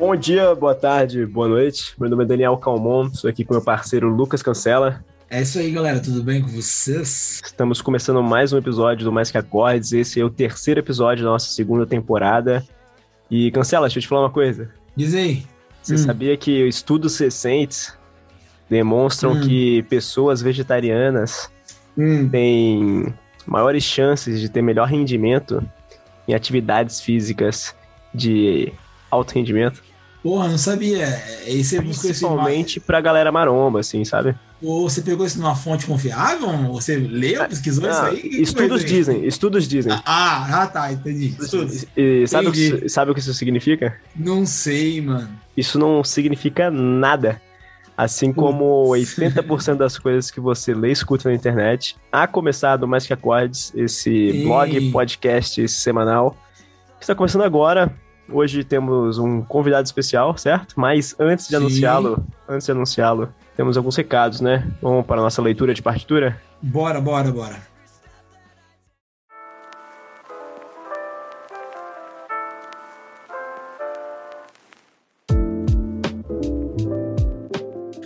Bom dia, boa tarde, boa noite. Meu nome é Daniel Calmon, sou aqui com meu parceiro Lucas Cancela. É isso aí, galera. Tudo bem com vocês? Estamos começando mais um episódio do Mais Que Acordes. Esse é o terceiro episódio da nossa segunda temporada. E, Cancela, deixa eu te falar uma coisa. Diz aí. Você hum. sabia que estudos recentes demonstram hum. que pessoas vegetarianas hum. têm maiores chances de ter melhor rendimento em atividades físicas de alto rendimento? Porra, não sabia. Esse é Principalmente esse... pra galera maromba, assim, sabe? Ou você pegou isso numa fonte confiável? Você leu, pesquisou ah, isso aí? Que estudos dizem, estudos dizem. Ah, ah, tá, entendi. Estudos. E, sabe, entendi. O que, sabe o que isso significa? Não sei, mano. Isso não significa nada. Assim como 80% das coisas que você lê e escuta na internet, a começar do Mais Que Acordes, esse Ei. blog, podcast semanal, que está começando agora. Hoje temos um convidado especial, certo? Mas antes de anunciá-lo, antes de anunciá-lo, temos alguns recados, né? Vamos para a nossa leitura de partitura? Bora, bora, bora.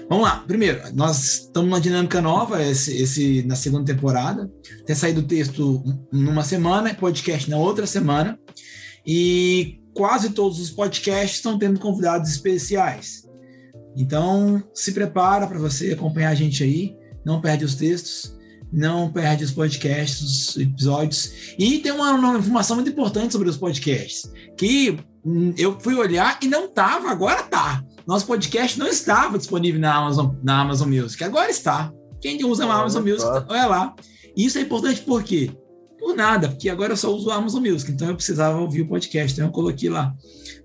Vamos lá. Primeiro, nós estamos numa dinâmica nova esse, esse, na segunda temporada. Tem saído o texto numa semana, podcast na outra semana. E quase todos os podcasts estão tendo convidados especiais. Então, se prepara para você acompanhar a gente aí. Não perde os textos, não perde os podcasts, os episódios. E tem uma, uma informação muito importante sobre os podcasts, que hum, eu fui olhar e não estava, agora tá. Nosso podcast não estava disponível na Amazon, na Amazon Music, agora está. Quem usa a Amazon Music, olha lá. Isso é importante por quê? Por nada, porque agora eu só uso a Amazon Music, então eu precisava ouvir o podcast, então eu coloquei lá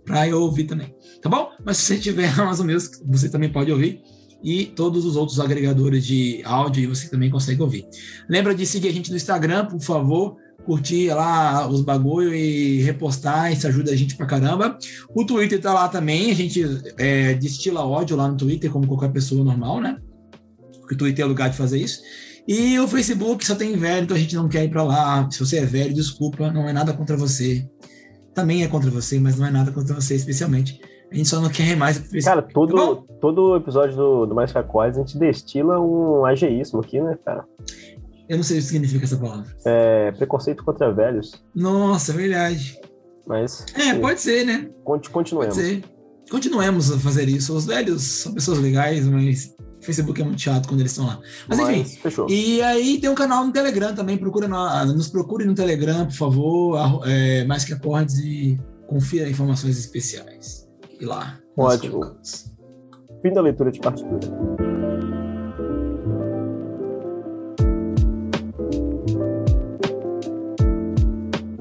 para eu ouvir também. Tá bom? Mas se você tiver Amazon Music, você também pode ouvir e todos os outros agregadores de áudio você também consegue ouvir. Lembra de seguir a gente no Instagram, por favor curtir lá os bagulho e repostar, isso ajuda a gente pra caramba. O Twitter tá lá também, a gente é, destila ódio lá no Twitter, como qualquer pessoa normal, né? Porque o Twitter é o lugar de fazer isso. E o Facebook só tem velho, então a gente não quer ir para lá. Se você é velho, desculpa, não é nada contra você. Também é contra você, mas não é nada contra você, especialmente. A gente só não quer mais. Cara, todo, tá todo episódio do, do Mais Cacóis a gente destila um ageísmo aqui, né, cara? Eu não sei o que significa essa palavra. É preconceito contra velhos. Nossa, é verdade. Mas. É, sim. pode ser, né? Continuemos. Pode ser. Continuemos a fazer isso. Os velhos são pessoas legais, mas o Facebook é muito chato quando eles estão lá. Mas, mas enfim. Fechou. E aí tem um canal no Telegram também. Procura no, nos procure no Telegram, por favor. É, mais que acordes e confira informações especiais. E lá. Ótimo. Fim da leitura de partitura.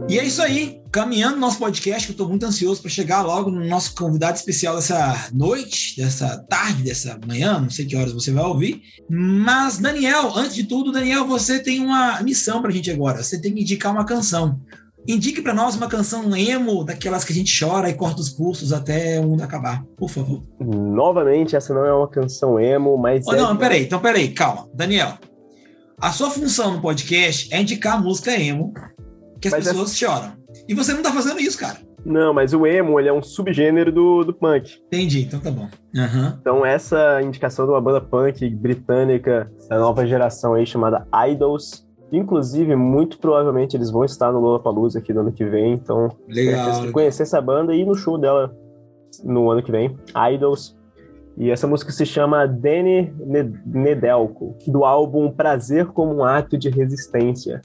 E é isso aí, caminhando nosso podcast, que eu estou muito ansioso para chegar logo no nosso convidado especial dessa noite, dessa tarde, dessa manhã, não sei que horas você vai ouvir. Mas, Daniel, antes de tudo, Daniel, você tem uma missão para a gente agora. Você tem que indicar uma canção. Indique para nós uma canção emo, daquelas que a gente chora e corta os pulsos até o mundo acabar, por favor. Novamente, essa não é uma canção emo, mas. Oh, é... Não, peraí, então peraí, calma. Daniel, a sua função no podcast é indicar a música emo que as mas pessoas essa... choram. E você não tá fazendo isso, cara. Não, mas o emo, ele é um subgênero do, do punk. Entendi, então tá bom. Uhum. Então essa indicação de uma banda punk britânica da nova geração aí, chamada Idols, inclusive, muito provavelmente eles vão estar no Lollapalooza aqui no ano que vem, então... Legal. legal. conhecer essa banda e ir no show dela no ano que vem, Idols. E essa música se chama Danny Nedelko, do álbum Prazer como um Ato de Resistência.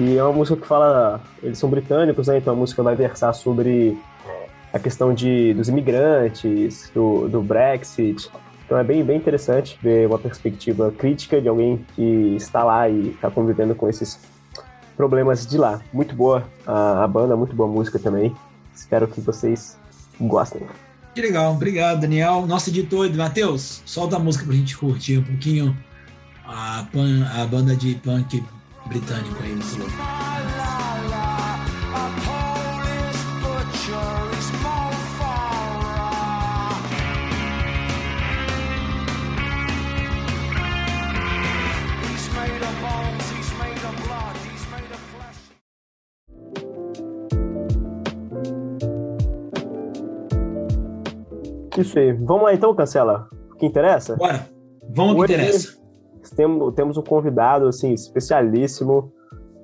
E é uma música que fala. Eles são britânicos, né? Então a música vai versar sobre a questão de, dos imigrantes, do, do Brexit. Então é bem, bem interessante ver uma perspectiva crítica de alguém que está lá e está convivendo com esses problemas de lá. Muito boa a, a banda, muito boa música também. Espero que vocês gostem. Que legal, obrigado, Daniel. Nosso editor, Matheus, solta a música pra gente curtir um pouquinho a, pan, a banda de punk britânico aí, muito louco. Isso aí. Vamos lá então, Cancela. O que interessa? Bora. Vamos ao que interessa. Temos, temos um convidado, assim, especialíssimo,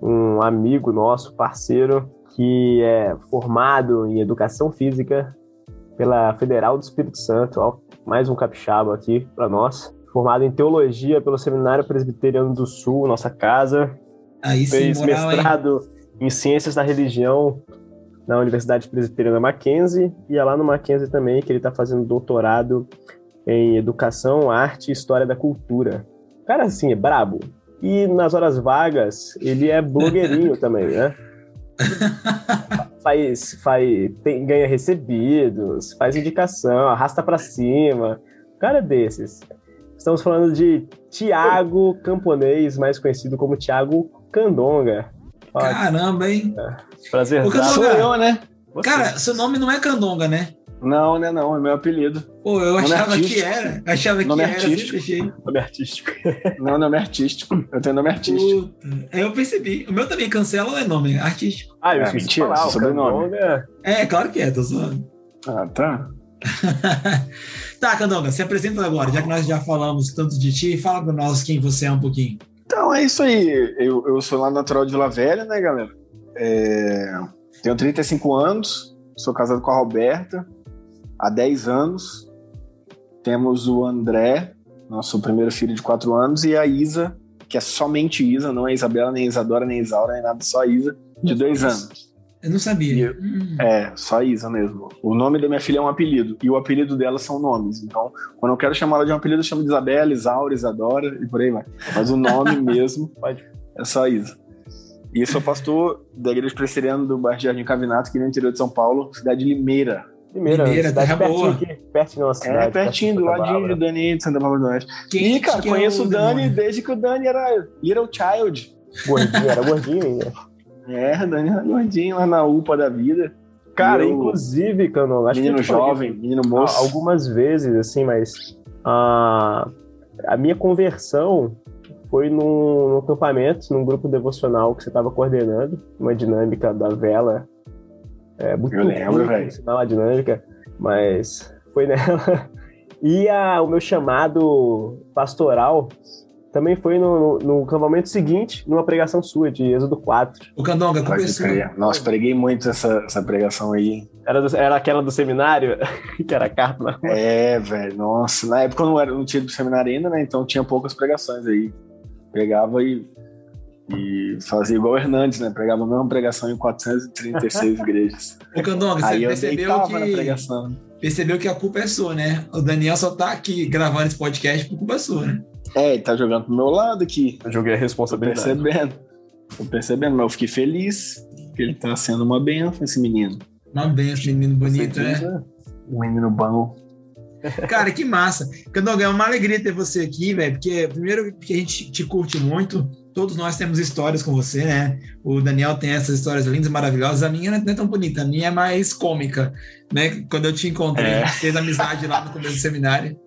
um amigo nosso, parceiro, que é formado em Educação Física pela Federal do Espírito Santo. Ó, mais um capixaba aqui para nós. Formado em Teologia pelo Seminário Presbiteriano do Sul, nossa casa. Aí sim, Fez moral, hein? mestrado em Ciências da Religião na Universidade Presbiteriana Mackenzie. E é lá no Mackenzie também que ele está fazendo doutorado em Educação, Arte e História da Cultura. Cara, assim, é brabo. E nas horas vagas, ele é blogueirinho também, né? faz, faz, tem, ganha recebidos, faz indicação, arrasta pra cima. Cara desses. Estamos falando de Tiago Camponês, mais conhecido como Tiago Candonga. Fala, Caramba, hein? prazer. Ô, Candonga, Sou eu, né? Você. Cara, seu nome não é Candonga, né? Não, né? Não, é meu apelido. Pô, eu Nome achava que artístico. era. Achava que Nome era, artístico. achei. nome artístico. Não, nome artístico. Eu tenho nome artístico. Puta. É, Eu percebi. O meu também cancela ou é nome? Artístico. Ah, eu É, mentira, falar, sobrenome. Candonga- É, claro que é, tô zoando. Ah, tá. tá, Candonga, se apresenta agora, já que nós já falamos tanto de ti, fala pra nós quem você é um pouquinho. Então é isso aí. Eu, eu sou lá natural de Vila Velha, né, galera? É, tenho 35 anos, sou casado com a Roberta há 10 anos. Temos o André, nosso primeiro filho de 4 anos, e a Isa, que é somente Isa, não é Isabela, nem Isadora, nem Isaura, nem nada, só Isa, de 2 anos. Eu não sabia. Eu- Hum. É, só Isa mesmo. O nome da minha filha é um apelido, e o apelido dela são nomes. Então, quando eu quero chamar ela de um apelido, eu chamo de Isabela, Isaura, Isadora e por aí vai. Mas o nome mesmo Pode. é só Isa. E sou pastor da Igreja Presbiteriana do bairro Jardim Cavinato, aqui no interior de São Paulo, cidade de Limeira. Primeira, Primeira, cidade terra pertinho boa. aqui, pertinho da nossa cidade. É, pertinho, do ladinho de Bárbara. Dani de Santa Bárbara do Oeste. Quem E, cara, que é conheço o Dani demônio? desde que o Dani era Little Child. Gordinho, era gordinho ainda. É, o Dani era gordinho lá na UPA da vida. Cara, Eu- inclusive, Cano, acho menino que falei jovem, menino moço. algumas vezes, assim, mas a, a minha conversão foi num, num acampamento, num grupo devocional que você estava coordenando, uma dinâmica da vela. É, muito Eu lembro, velho. sinal, a dinâmica, mas foi nela. E a, o meu chamado pastoral também foi no, no, no acampamento seguinte, numa pregação sua, de Êxodo 4. O Candonga, começou. Nossa, preguei muito essa, essa pregação aí. Era, do- era aquela do seminário, que era a carta na É, velho, nossa. Na época eu não, era, não tinha ido pro seminário ainda, né? Então tinha poucas pregações aí. Pregava e, e fazia igual o Hernandes, né? Pregava a mesma pregação em 436 igrejas. O Candonga, você eu percebeu que, pregação. percebeu que a culpa é sua, né? O Daniel só tá aqui gravando esse podcast por culpa sua, né? É, ele tá jogando pro meu lado aqui. Eu joguei a Tô responsabilidade. percebendo. Tô percebendo, mas eu fiquei feliz que ele tá sendo uma benção, esse menino. Uma benção, menino bonito, né? né? Um menino bom. Cara, que massa. Candonga, é uma alegria ter você aqui, velho, porque primeiro porque a gente te curte muito. Todos nós temos histórias com você, né? O Daniel tem essas histórias lindas e maravilhosas. A minha não é tão bonita, a minha é mais cômica, né? Quando eu te encontrei, É. a gente fez amizade lá no começo do seminário.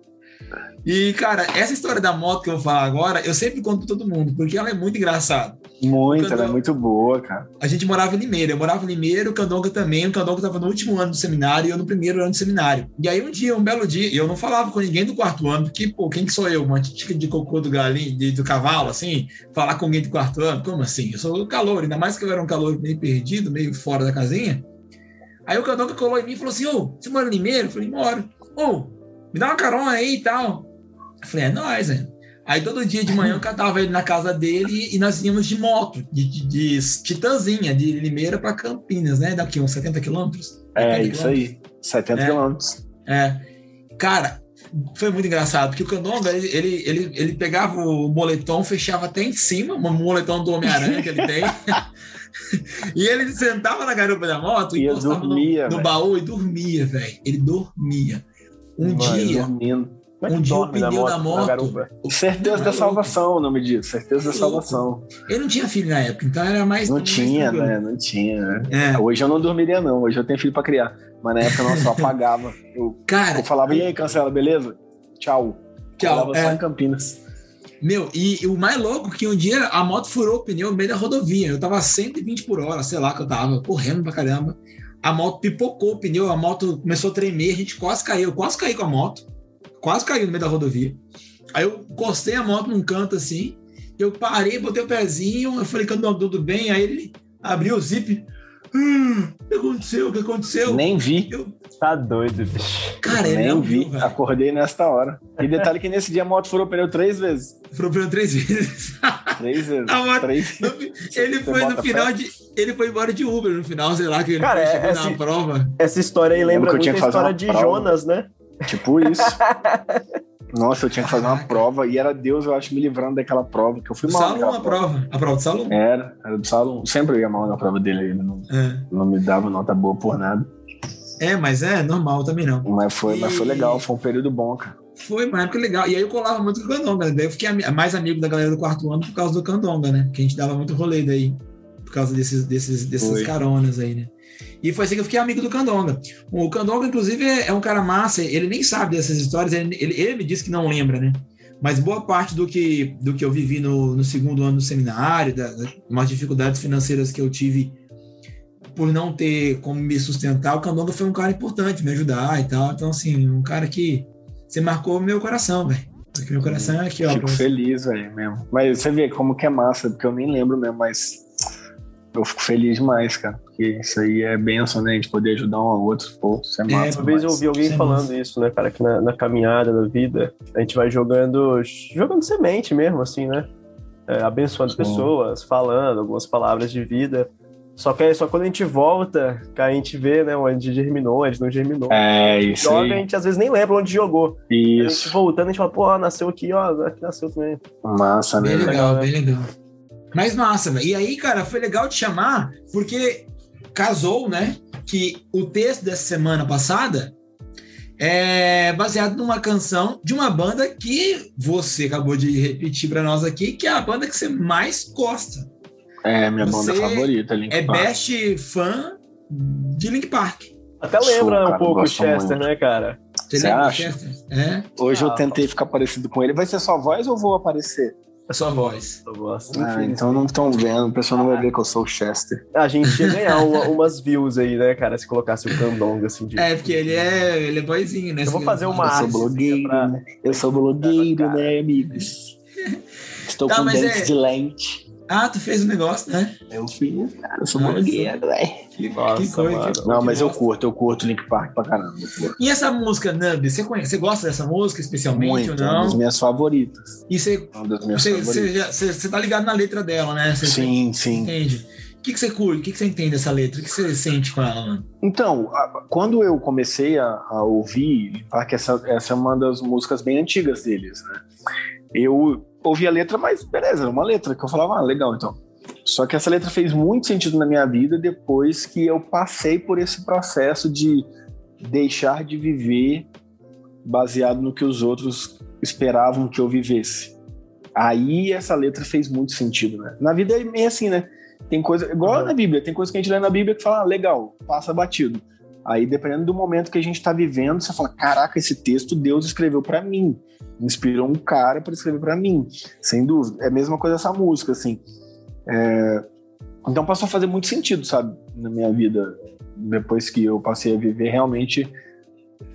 E, cara, essa história da moto que eu vou falar agora, eu sempre conto pra todo mundo, porque ela é muito engraçada. Muito, ela é muito boa, cara. A gente morava em Limeira, eu morava em Limeira, o Candonga também, o Candonga estava no último ano do seminário e eu no primeiro ano do seminário. E aí um dia, um belo dia, eu não falava com ninguém do quarto ano, porque, pô, quem que sou eu? Uma tica de cocô do galinho, de- do cavalo, assim? Falar com alguém do quarto ano? Como assim? Eu sou calor, ainda mais que eu era um calor meio perdido, meio fora da casinha. Aí o Candonga colou em mim e falou assim, ô, você mora em Limeira? Eu falei, moro. Ô, me dá uma carona aí e tal. Eu falei, é nóis, velho. Aí todo dia de manhã eu catava ele na casa dele e nós íamos de moto, de, de, de Titãzinha, de Limeira para Campinas, né? Daqui uns 70 quilômetros. É 70 isso aí. 70 É. quilômetros. É. Cara, foi muito engraçado, porque o Candonga, ele, ele, ele, ele pegava o moletom, fechava até em cima, um moletom do Homem-Aranha que ele tem. e ele sentava na garupa da moto e E no, dormia, no velho. baú e dormia, velho. Ele dormia. Um Mano, dia, Dormindo. Como é Um dia o pneu da na moto-? Certeza é da salvação, o nome disso. Certeza da salvação. ele não tinha filho na época, então era mais. Não tinha, né? Não tinha. né? É, Hoje eu não dormiria, não. Hoje eu tenho filho pra criar. Mas na época eu não só apagava. Eu, cara, eu falava, e aí, cancela, beleza? Tchau. Tchau, Eu falava só é. em Campinas. Meu, e, e o mais louco que um dia a moto furou o pneu no meio da rodovia. Eu tava 120 por hora, sei lá que eu tava, correndo pra caramba. A moto pipocou o pneu, a moto começou a tremer, a gente quase caiu, eu quase caí com a moto. Quase caiu no meio da rodovia. Aí eu encostei a moto num canto assim, eu parei, botei o pezinho, eu falei, Candonga, tudo bem? Aí ele abriu o zip. "Ah, o que aconteceu? O que aconteceu? Nem vi. Eu, Tá doido, bicho. cara, ele nem não vi. viu, velho. Acordei nesta hora. E detalhe que nesse dia a moto furou o pneu três vezes. Furou o pneu três vezes. Três vezes. A moto- Três ele Você foi no final fé? de. Ele foi embora de Uber no final, sei lá, que ele Cara, foi, é- chegou é na assim- prova. Essa história aí lembra que eu muito tinha a história de prova. Jonas, né? Tipo isso. Nossa, eu tinha que fazer uma prova e era Deus, eu acho, me livrando daquela prova, que eu fui mal naquela a prova. A prova do Salom. Era, era do salão. Sempre ia mal na prova dele, ele não, É. não me dava nota boa por nada. É, mas é normal também não. Mas foi, mas foi E- legal, foi um período bom, cara. Foi uma época legal. E aí eu colava muito com o Candonga. né? Daí eu fiquei mais amigo da galera do quarto ano por causa do Candonga, né? Que a gente dava muito rolê daí. Por causa desses, desses, desses Foi. caronas aí, né? E foi assim que eu fiquei amigo do Candonga. O Candonga, inclusive, é é um cara massa. Ele nem sabe dessas histórias. Ele, ele, ele me disse que não lembra, né? Mas boa parte do que, do que eu vivi no, no segundo ano do seminário, da, da- umas dificuldades financeiras que eu tive por não ter como me sustentar, o Candonga foi um cara importante, me ajudar e tal. Então, assim, um cara que você marcou meu coração, velho. Meu coração é aqui, ó. Fico feliz, velho, mesmo. Mas você vê como que é massa, porque eu nem lembro mesmo, mas eu fico feliz demais, cara. Porque isso aí é benção, né? A gente poder ajudar um ao outro. Pô, isso é massa. Uma vez eu ouvi alguém Isso é falando isso, né, cara, que na, na caminhada da vida a gente vai jogando, jogando semente mesmo, assim, né? É, abençoando Sim. pessoas, falando algumas palavras de vida. Só que aí, só quando a gente volta, que a gente vê, né, onde germinou, onde não germinou. É, isso Joga, a aí. gente às vezes nem lembra onde jogou. A gente Isso. voltando, a gente fala, pô, ó, nasceu aqui, ó, aqui nasceu também. Massa, né? Bem legal, legal, né? bem legal. Mas massa, velho. E aí, cara, foi legal te chamar, porque casou, né? Que o texto dessa semana passada é baseado numa canção de uma banda que você acabou de repetir pra nós aqui, que é a banda que você mais gosta. É, minha banda Você favorita, Link É Park. best fã de Link Park. Até lembra cara, um pouco o Chester, muito. né, cara? Você Você lembra, acha? Chester? É, Hoje Ah, eu tentei ficar parecido com ele. Vai ser só voz ou vou aparecer? A sua voz. Eu gosto. Ah, então não estão vendo, o pessoal não vai ver que eu sou o Chester. A gente ia ganhar uma- umas views aí, né, cara, se colocasse o Candonga, assim, de... É, porque ele é, ele é boyzinho, né? Eu vou fazer uma Eu sou arte, blogueiro, pra- né? Eu sou blogueiro, Cara. né, amigos? Estou Tá, com dentes é- de lente. Ah, tu fez um negócio, né? Eu fiz, cara, eu sou blogueiro, velho. Que, Nossa, que coisa. mano. que- Não, que mas eu curto, eu curto Link Park pra caramba. E essa música, Nub, você, conhece, você gosta dessa música especialmente Muito, ou é uma das não? minhas favoritas. E você, Uma das minhas você, favoritas. você, já- você, você tá ligado na letra dela, né? Você, Sim, você sim. entende. O que, que você curte? O que, que você entende dessa letra? O que você sente com ela, mano? Então, a- quando eu comecei a, a ouvir Link Park, essa, essa é uma das músicas bem antigas deles, né? Eu ouvi a letra, mas beleza, era uma letra que eu falava, ah, legal, então. Só que essa letra fez muito sentido na minha vida depois que eu passei por esse processo de deixar de viver baseado no que os outros esperavam que eu vivesse. Aí essa letra fez muito sentido, né? Na vida é meio assim, né? Tem coisa, igual Uhum. na Bíblia, tem coisa que a gente lê na Bíblia que fala, ah, legal, passa batido. Aí, dependendo do momento que a gente está vivendo, você fala: caraca, esse texto Deus escreveu para mim. Inspirou um cara para escrever para mim, sem dúvida. É a mesma coisa essa música, assim. É, Então passou a fazer muito sentido, sabe, na minha vida, depois que eu passei a viver realmente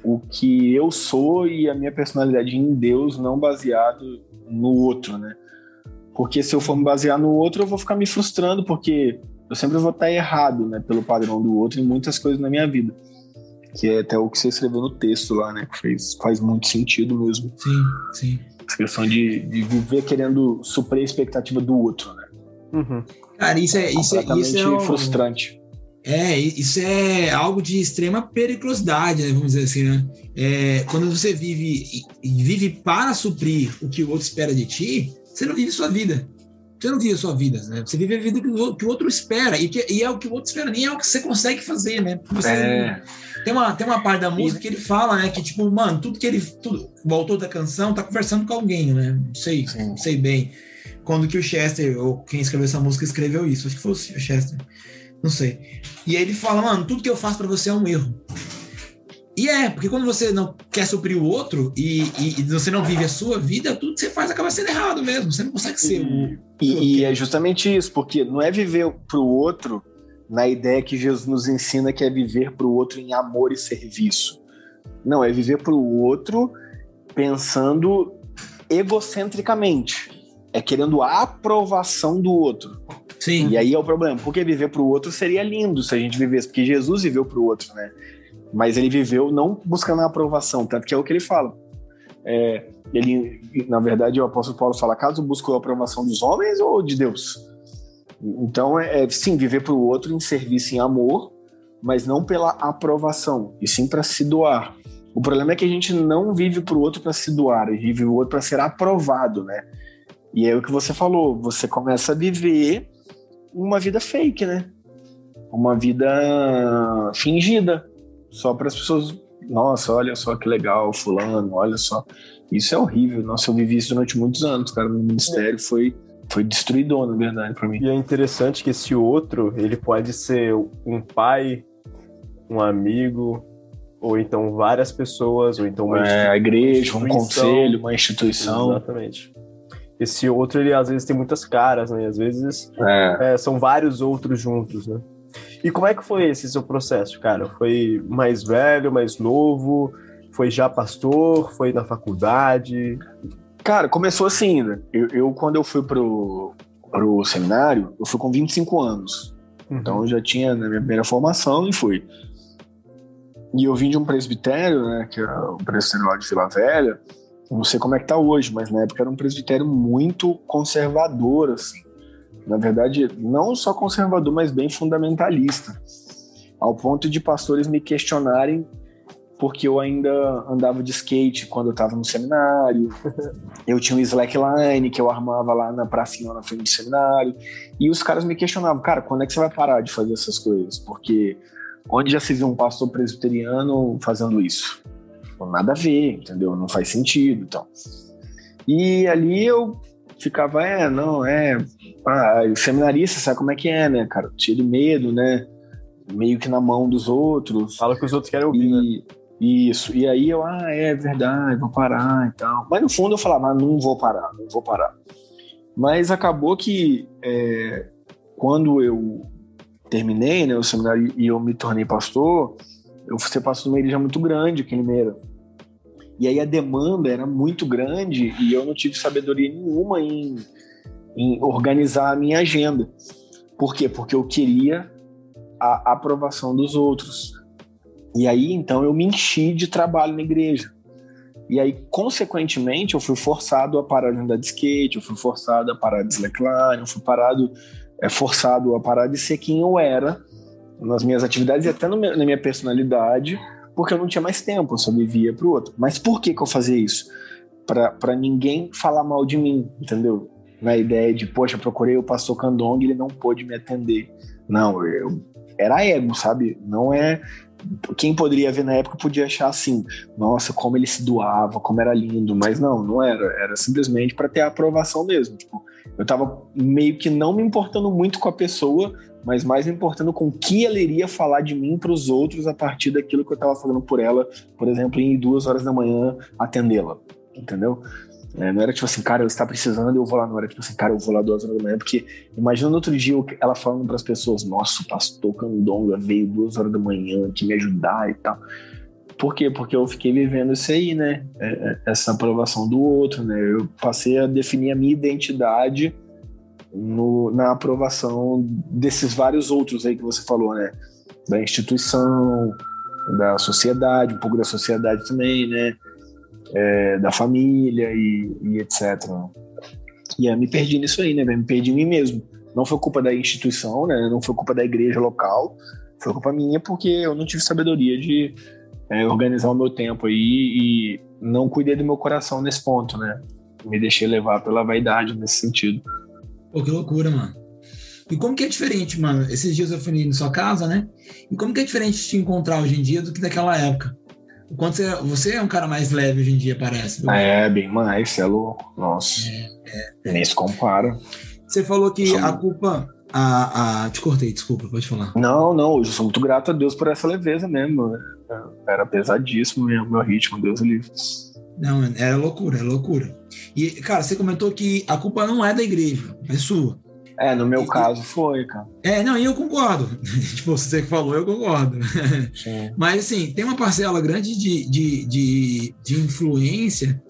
o que eu sou e a minha personalidade em Deus, não baseado no outro, né? Porque se eu for me basear no outro, eu vou ficar me frustrando, porque eu sempre vou estar errado, né, pelo padrão do outro em muitas coisas na minha vida. Que é até o que você escreveu no texto lá, né? Que fez, faz muito sentido mesmo. Sim, sim. Essa questão de, de viver querendo suprir a expectativa do outro, né? Uhum. Cara, isso é, isso é, isso é, um- frustrante. é, isso é algo de extrema periculosidade, né, vamos dizer assim, né? É, quando você vive vive para suprir o que o outro espera de ti, você não vive sua vida. Você não vive a sua vida, né? Você vive a vida que o outro, que o outro espera. E, que, e é o que o outro espera, nem é o que você consegue fazer, né? Você- É, tem, uma, tem uma parte da música que ele fala, né? Que, tipo, mano, tudo que ele. Tudo, o autor da canção tá conversando com alguém, né? Não sei, Sim. não sei bem. Quando que o Chester, ou quem escreveu essa música, escreveu isso. Acho que foi o Chester. Não sei. E aí ele fala, mano, tudo que eu faço pra você é um erro. E é, porque quando você não quer suprir o outro e, e- e você não vive a sua vida, tudo que você faz acaba sendo errado mesmo. Você não consegue ser o. E, e é justamente isso, porque não é viver para o outro na ideia que Jesus nos ensina que é viver para o outro em amor e serviço. Não, é viver para o outro pensando egocentricamente. É querendo a aprovação do outro. Sim. E aí é o problema, porque viver para o outro seria lindo se a gente vivesse, porque Jesus viveu para o outro, né? Mas ele viveu não buscando a aprovação, tanto que é o que ele fala. É, ele, na verdade, o apóstolo Paulo fala: caso buscou a aprovação dos homens ou de Deus? Então, é, é, sim, viver para o outro em serviço, em amor, mas não pela aprovação, e sim para se doar. O problema é que a gente não vive para o outro para se doar, a gente vive o outro para ser aprovado, né? E é o que você falou, você começa a viver uma vida fake, né? Uma vida fingida, só para as pessoas. Nossa, olha só que legal, fulano, olha só. Isso é horrível. Nossa, eu vivi isso durante muitos anos, cara. No ministério foi, foi destruidor, na verdade, para mim. E é interessante que esse outro, ele pode ser um pai, um amigo, ou então várias pessoas, ou então uma É, a igreja, um conselho, uma instituição. Exatamente. Esse outro, ele às vezes tem muitas caras, né? E às vezes É. é, são vários outros juntos, né? E como é que foi esse seu processo, cara? Foi mais velho, mais novo? Foi já pastor? Foi na faculdade? Cara, começou assim, né? Eu, eu, quando eu fui pro, pro seminário, eu fui com 25 anos. Então eu já tinha na minha primeira formação e fui. E eu vim de um presbitério, né, que é o presbitério lá de Vila Velha. Não sei como é que tá hoje, mas na época era um presbitério muito conservador, assim. Na verdade, não só conservador, mas bem fundamentalista. Ao ponto de pastores me questionarem porque eu ainda andava de skate quando eu estava no seminário. Eu tinha um slackline que eu armava lá na pracinha lá na frente do seminário. E os caras me questionavam, cara, quando é que você vai parar de fazer essas coisas? Porque onde já se viu um pastor presbiteriano fazendo isso? Não, nada a ver, entendeu? Não faz sentido, então. E ali eu ficava, é, não, é, ah, seminarista sabe como é que é, né, cara? De medo, né? Meio que na mão dos outros. Fala que os outros querem ouvir, né? E, Isso. E aí eu, ah, é verdade, vou parar e tal. Mas no fundo eu falava, ah, não vou parar, não vou parar. Mas acabou que é, quando eu terminei né, o seminário e eu me tornei pastor, eu fui ser pastor numa igreja muito grande aqui em. E aí a demanda era muito grande e eu não tive sabedoria nenhuma em, em organizar a minha agenda. Por quê? Porque eu queria a aprovação dos outros. E aí, então, eu me enchi de trabalho na igreja. E aí, consequentemente, eu fui forçado a parar de andar de skate, eu fui forçado a parar de slackline, eu fui parado, é, forçado a parar de ser quem eu era nas minhas atividades e até na minha personalidade, porque eu não tinha mais tempo, eu só vivia pro outro. Mas por que que eu fazia isso? Para ninguém falar mal de mim, entendeu? Na ideia de, poxa, procurei o pastor Candong ele não pôde me atender. Não, eu era ego, sabe? Não é quem poderia ver na época podia achar assim, nossa, como ele se doava, como era lindo, mas não, não era, era simplesmente para ter a aprovação mesmo. Tipo, eu tava meio que não me importando muito com a pessoa, mas mais me importando com o que ela iria falar de mim para os outros a partir daquilo que eu tava fazendo por ela, por exemplo, em duas horas da manhã atendê-la, entendeu? É, não era tipo assim, cara, ela está precisando, eu vou lá. Não era tipo assim, cara, eu vou lá duas horas da manhã, porque imagina no outro dia ela falando para as pessoas: Nossa, o pastor Candonga veio duas horas da manhã aqui me ajudar e tal. Por quê? Porque eu fiquei vivendo isso aí, né? É, é, Essa aprovação do outro, né? Eu passei a definir a minha identidade no- na aprovação desses vários outros aí que você falou, né? Da instituição, da sociedade, um pouco da sociedade também, né? É, da família e, e etc. E eu me perdi nisso aí, né? velho? Me perdi em mim mesmo. Não foi culpa da instituição, né? Não foi culpa da igreja local. Foi culpa minha porque eu não tive sabedoria de é, organizar o meu tempo aí e não cuidei do meu coração nesse ponto, né? Me deixei levar pela vaidade nesse sentido. Pô, que loucura, mano. E como que é diferente, mano? Esses dias eu fui na sua casa, né? E como que é diferente te encontrar hoje em dia do que daquela época? Quanto você, você é um cara mais leve hoje em dia, parece. viu? É, bem mais, você é louco. Nossa, nem se compara. Você falou que a culpa. A, a... Te cortei, desculpa, pode falar. Não, não, hoje eu sou muito grato a Deus por essa leveza mesmo. né? Era pesadíssimo mesmo, meu ritmo, Deus livre. Não, é loucura, é loucura. E, cara, você comentou que a culpa não é da igreja, é sua. É, no meu E- caso foi, cara. É, não, e eu concordo. tipo, você que falou, eu concordo. Sim. Mas, assim, tem uma parcela grande de, de, de, de influência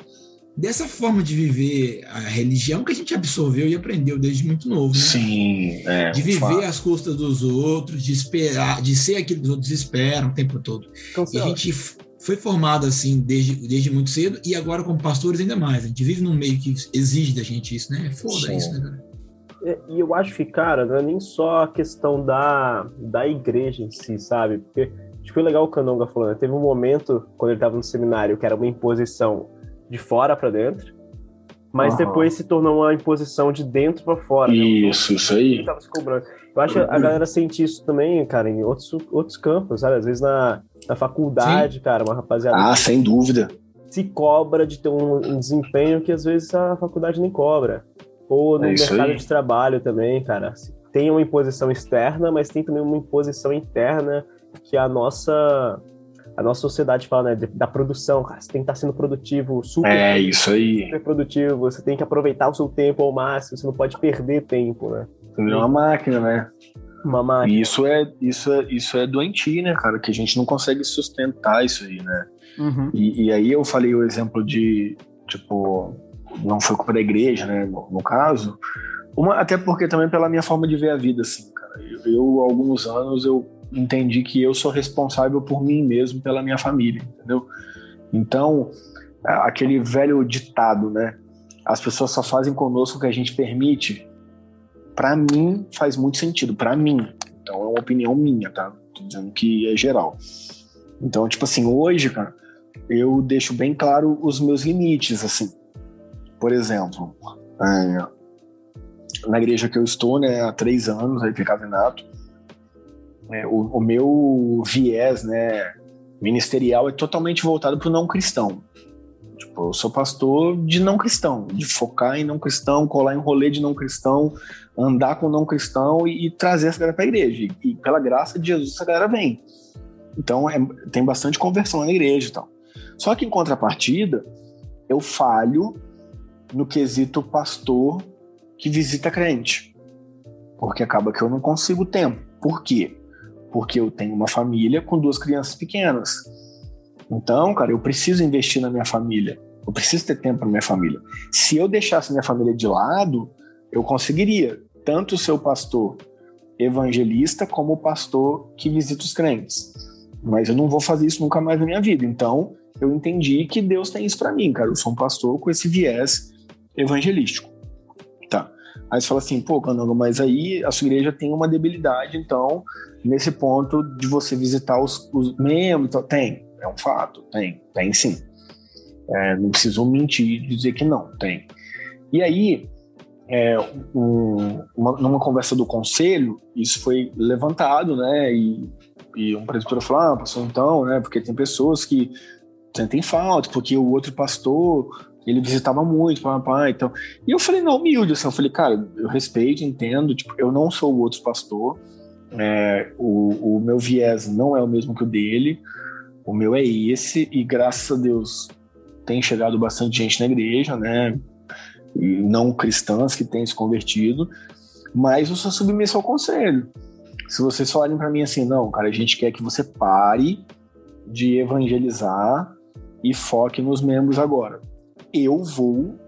dessa forma de viver a religião que a gente absorveu e aprendeu desde muito novo, né? Sim, é. De viver fato. às custas dos outros, de esperar, de ser aquilo que os outros esperam o tempo todo. Então, E a gente foi formado assim desde, desde muito cedo e agora como pastores ainda mais. A gente vive num meio que exige da gente isso, né? Foda Sim. isso, né, cara? É, E eu acho que, cara, não é nem só a questão da, da igreja em si, sabe? Porque acho que foi legal o Canonga falando. né? Teve um momento, quando ele estava no seminário, que era uma imposição de fora para dentro, mas Aham. depois se tornou uma imposição de dentro para fora. né? Isso, isso aí. Tava se cobrando. Eu acho que a galera sente isso também, cara, em outros, outros campos, sabe? Às vezes na, na faculdade, cara, uma rapaziada Ah, sem dúvida. se cobra de ter um, um desempenho que às vezes a faculdade nem cobra. Ou no É mercado aí. de trabalho também, cara. Tem uma imposição externa, mas tem também uma imposição interna que a nossa a nossa sociedade fala, né, da produção, cara. Você tem que estar sendo produtivo, super, É isso aí. super produtivo, você tem que aproveitar o seu tempo ao máximo, você não pode perder tempo, né? É uma máquina, né? Uma máquina. E isso é, isso é, isso é doentio, né, cara? Que a gente não consegue sustentar isso aí, né? Uhum. E, e aí eu falei o exemplo de, tipo, não foi culpa da igreja, né, no, no caso. Uma, até porque também pela minha forma de ver a vida, assim, cara. Eu, eu, alguns anos, eu entendi que eu sou responsável por mim mesmo, pela minha família, entendeu? Então, aquele velho ditado, né? As pessoas só fazem conosco o que a gente permite. Pra mim, faz muito sentido. Pra mim. Então, é uma opinião minha, tá? Tô dizendo que é geral. Então, tipo assim, hoje, cara, eu deixo bem claro os meus limites, assim. Por exemplo, é, na igreja que eu estou, né, há três anos, aí Pecavinato, é, o, o meu viés, né, ministerial é totalmente voltado para o não cristão. Tipo, eu sou pastor de não cristão, de focar em não cristão, colar em rolê de não cristão, andar com não cristão e, e trazer essa galera para a igreja. E, e pela graça de Jesus, essa galera vem. Então, é- tem bastante conversão na igreja e tal. Só que, em contrapartida, eu falho no quesito pastor que visita crente. Porque acaba que eu não consigo tempo. Por quê? Porque eu tenho uma família com duas crianças pequenas. Então, cara, eu preciso investir na minha família. Eu preciso ter tempo para minha família. Se eu deixasse minha família de lado, eu conseguiria tanto ser o pastor evangelista como o pastor que visita os crentes. Mas eu não vou fazer isso nunca mais na minha vida. Então, eu entendi que Deus tem isso para mim, cara. Eu sou um pastor com esse viés evangelístico. Tá. Aí você fala assim, pô, Cananga, mas aí a sua igreja tem uma debilidade, então, nesse ponto de você visitar os, os membros, e tal. tem, é um fato, tem, tem sim. É, não preciso mentir e dizer que não, tem. E aí, é, um- uma- numa conversa do conselho, isso foi levantado, né? E, e um presbiteriano falou, ah, pastor, então, né? Porque tem pessoas que sentem falta, porque o outro pastor, ele visitava muito, papai, então... E eu falei, não, humilde, assim, eu falei, cara, eu respeito, entendo, tipo, eu não sou o outro pastor, é, o, o meu viés não é o mesmo que o dele, o meu é esse, e graças a Deus tem chegado bastante gente na igreja, né? E não cristãs que têm se convertido, mas eu sou submisso ao conselho. Se vocês falarem para mim assim, não, cara, a gente quer que você pare de evangelizar e foque nos membros agora. Eu vou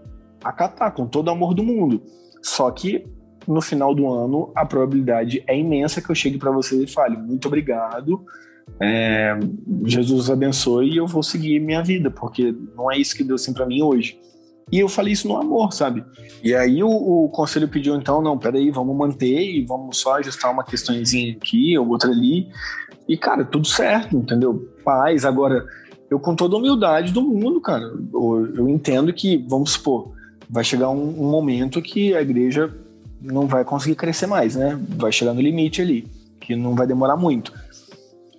acatar com todo o amor do mundo. Só que no final do ano a probabilidade é imensa que eu chegue para vocês e fale muito obrigado, é, Jesus abençoe e eu vou seguir minha vida, porque não é isso que Deus tem para mim hoje. E eu falei isso no amor, sabe? E aí o, o conselho pediu então, não, peraí, vamos manter e vamos só ajustar uma questãozinha aqui ou outra ali. E, cara, tudo certo, entendeu? Paz, agora, eu com toda a humildade do mundo, cara, eu, eu entendo que, vamos supor, vai chegar um, um momento que a igreja não vai conseguir crescer mais, né? Vai chegar no limite ali, que não vai demorar muito.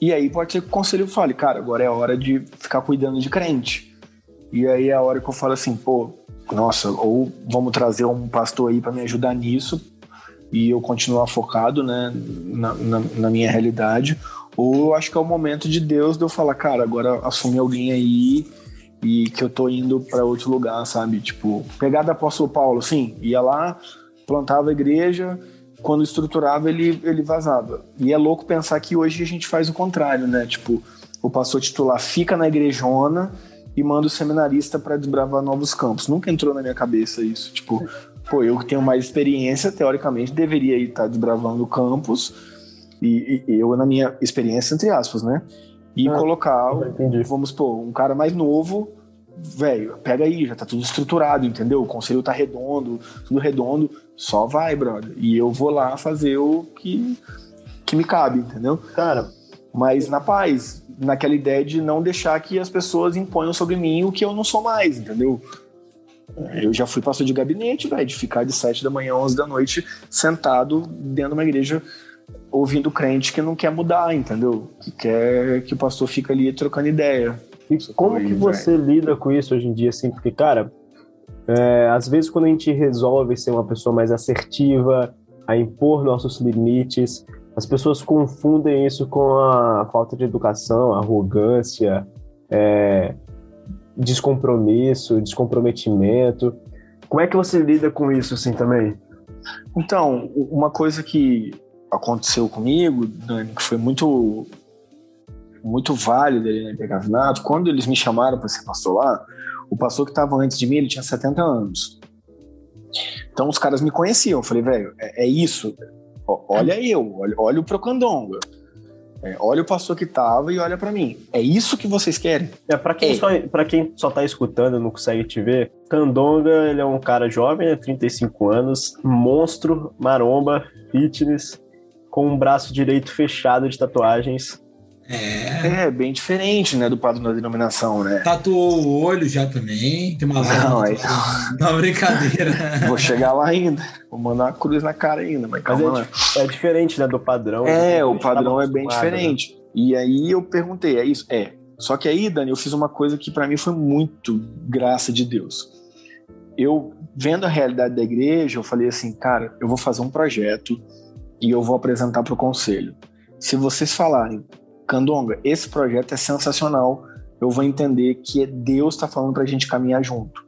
E aí pode ser que o conselho fale, cara, agora é a hora de ficar cuidando de crente. E aí é a hora que eu falo assim, pô, nossa, ou vamos trazer um pastor aí para me ajudar nisso e eu continuar focado, né, na, na, na minha realidade, ou eu acho que é o momento de Deus de eu falar, cara, agora assume alguém aí e que eu tô indo para outro lugar, sabe? Tipo, pegada apóstolo Paulo, sim, ia lá, plantava a igreja, quando estruturava ele, ele vazava. E é louco pensar que hoje a gente faz o contrário, né? Tipo, o pastor titular fica na igrejona e manda o seminarista para desbravar novos campos. Nunca entrou na minha cabeça isso. Tipo, pô, eu que tenho mais experiência, teoricamente, deveria estar desbravando campos, e, e eu, na minha experiência, entre aspas, né? E Ah, colocar, entendi. vamos pôr, um cara mais novo, velho, pega aí, já tá tudo estruturado, entendeu? O conselho tá redondo, tudo redondo, só vai, brother. E eu vou lá fazer o que, que me cabe, entendeu? Cara, Mas na paz, naquela ideia de não deixar que as pessoas imponham sobre mim o que eu não sou mais, entendeu? Eu já fui pastor de gabinete, velho, de ficar de 7 da manhã, 11 da noite, sentado dentro de uma igreja, ouvindo crente que não quer mudar, entendeu? Que quer que o pastor fica ali trocando ideia. E como que você lida com isso hoje em dia, assim? Porque, cara, é, às vezes quando a gente resolve ser uma pessoa mais assertiva, a impor nossos limites, as pessoas confundem isso com a falta de educação, arrogância, é, descompromisso, descomprometimento. Como é que você lida com isso, assim, também? Então, uma coisa que aconteceu comigo, Dani, que foi muito muito válida ali na Intercavinato, quando eles me chamaram para ser pastor lá, o pastor que estava antes de mim, ele tinha 70 anos. Então os caras me conheciam. Eu falei, velho, é, é isso. Olha eu, olha, olha o Procandonga. É, olha o pastor que tava e olha para mim. É isso que vocês querem? É, para quem, É. só, pra quem só tá escutando e não consegue te ver, Candonga, ele é um cara jovem, né, 35 anos, monstro, maromba, fitness, com um braço direito fechado de tatuagens. É. É bem diferente, né, do padrão da denominação, né? Tatuou o olho já também. Tem uma Não, aí- Não, brincadeira. Vou chegar lá ainda. Vou mandar uma cruz na cara ainda, mas Mas calma lá. é, é diferente, né, do padrão. É, o tava padrão é bem né? diferente. E aí eu perguntei, é isso? É. Só que aí, Dani, eu fiz uma coisa que pra mim foi muito graça de Deus. Eu, vendo a realidade da igreja, eu falei assim, cara, eu vou fazer um projeto e eu vou apresentar pro conselho. Se vocês falarem, Candonga, esse projeto é sensacional, eu vou entender que é Deus tá falando pra gente caminhar junto.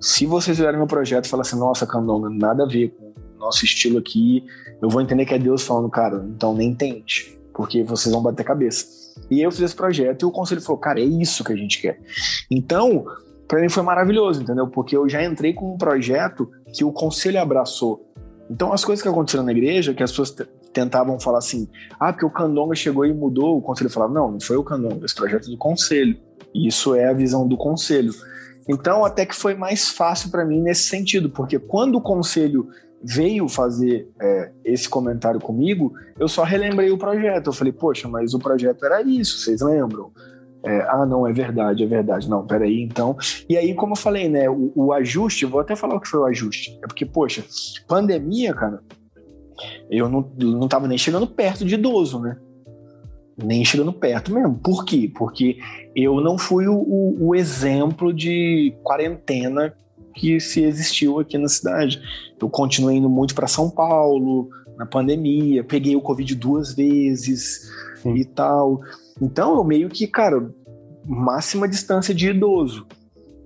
Se vocês olharem meu projeto e falar assim, nossa, Candonga, nada a ver com o nosso estilo aqui, eu vou entender que é Deus falando, cara, então nem tente, porque vocês vão bater cabeça. E eu fiz esse projeto e o conselho falou, cara, é isso que a gente quer. Então, para mim foi maravilhoso, entendeu? Porque eu já entrei com um projeto que o conselho abraçou. Então, as coisas que aconteceram na igreja, que as pessoas tentavam falar assim, ah, porque o Candonga chegou e mudou, o conselho falava, não, não foi o Candonga, esse projeto é do conselho. E isso é a visão do conselho. Então, até que foi mais fácil para mim nesse sentido, porque quando o conselho veio fazer é, esse comentário comigo, eu só relembrei o projeto. Eu falei, poxa, mas o projeto era isso, vocês lembram? É, ah, não, é verdade, é verdade. Não, peraí, então. E aí, como eu falei, né, o, o ajuste, vou até falar o que foi o ajuste. É porque, poxa, pandemia, cara, eu não, não tava nem chegando perto de idoso, né? Nem chegando perto mesmo. Por quê? Porque eu não fui o, o, o exemplo de quarentena que se existiu aqui na cidade. Eu continuei indo muito para São Paulo na pandemia, peguei o Covid duas vezes Sim. e tal. Então eu meio que, cara, máxima distância de idoso.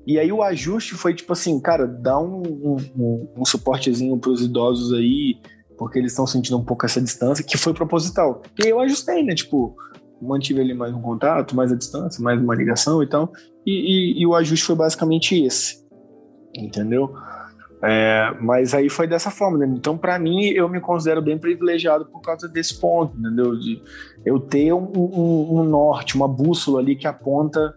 E aí o ajuste foi tipo assim, cara, dá um, um, um, suportezinho pros idosos aí, porque eles estão sentindo um pouco essa distância, que foi proposital. E eu ajustei, né? Tipo, mantive ali mais um contato, mais a distância, mais uma ligação e tal. E, e o ajuste foi basicamente esse. Entendeu? É, mas aí foi dessa forma, né? Então, para mim, eu me considero bem privilegiado por causa desse ponto, entendeu? De eu ter um, um, um norte, uma bússola ali que aponta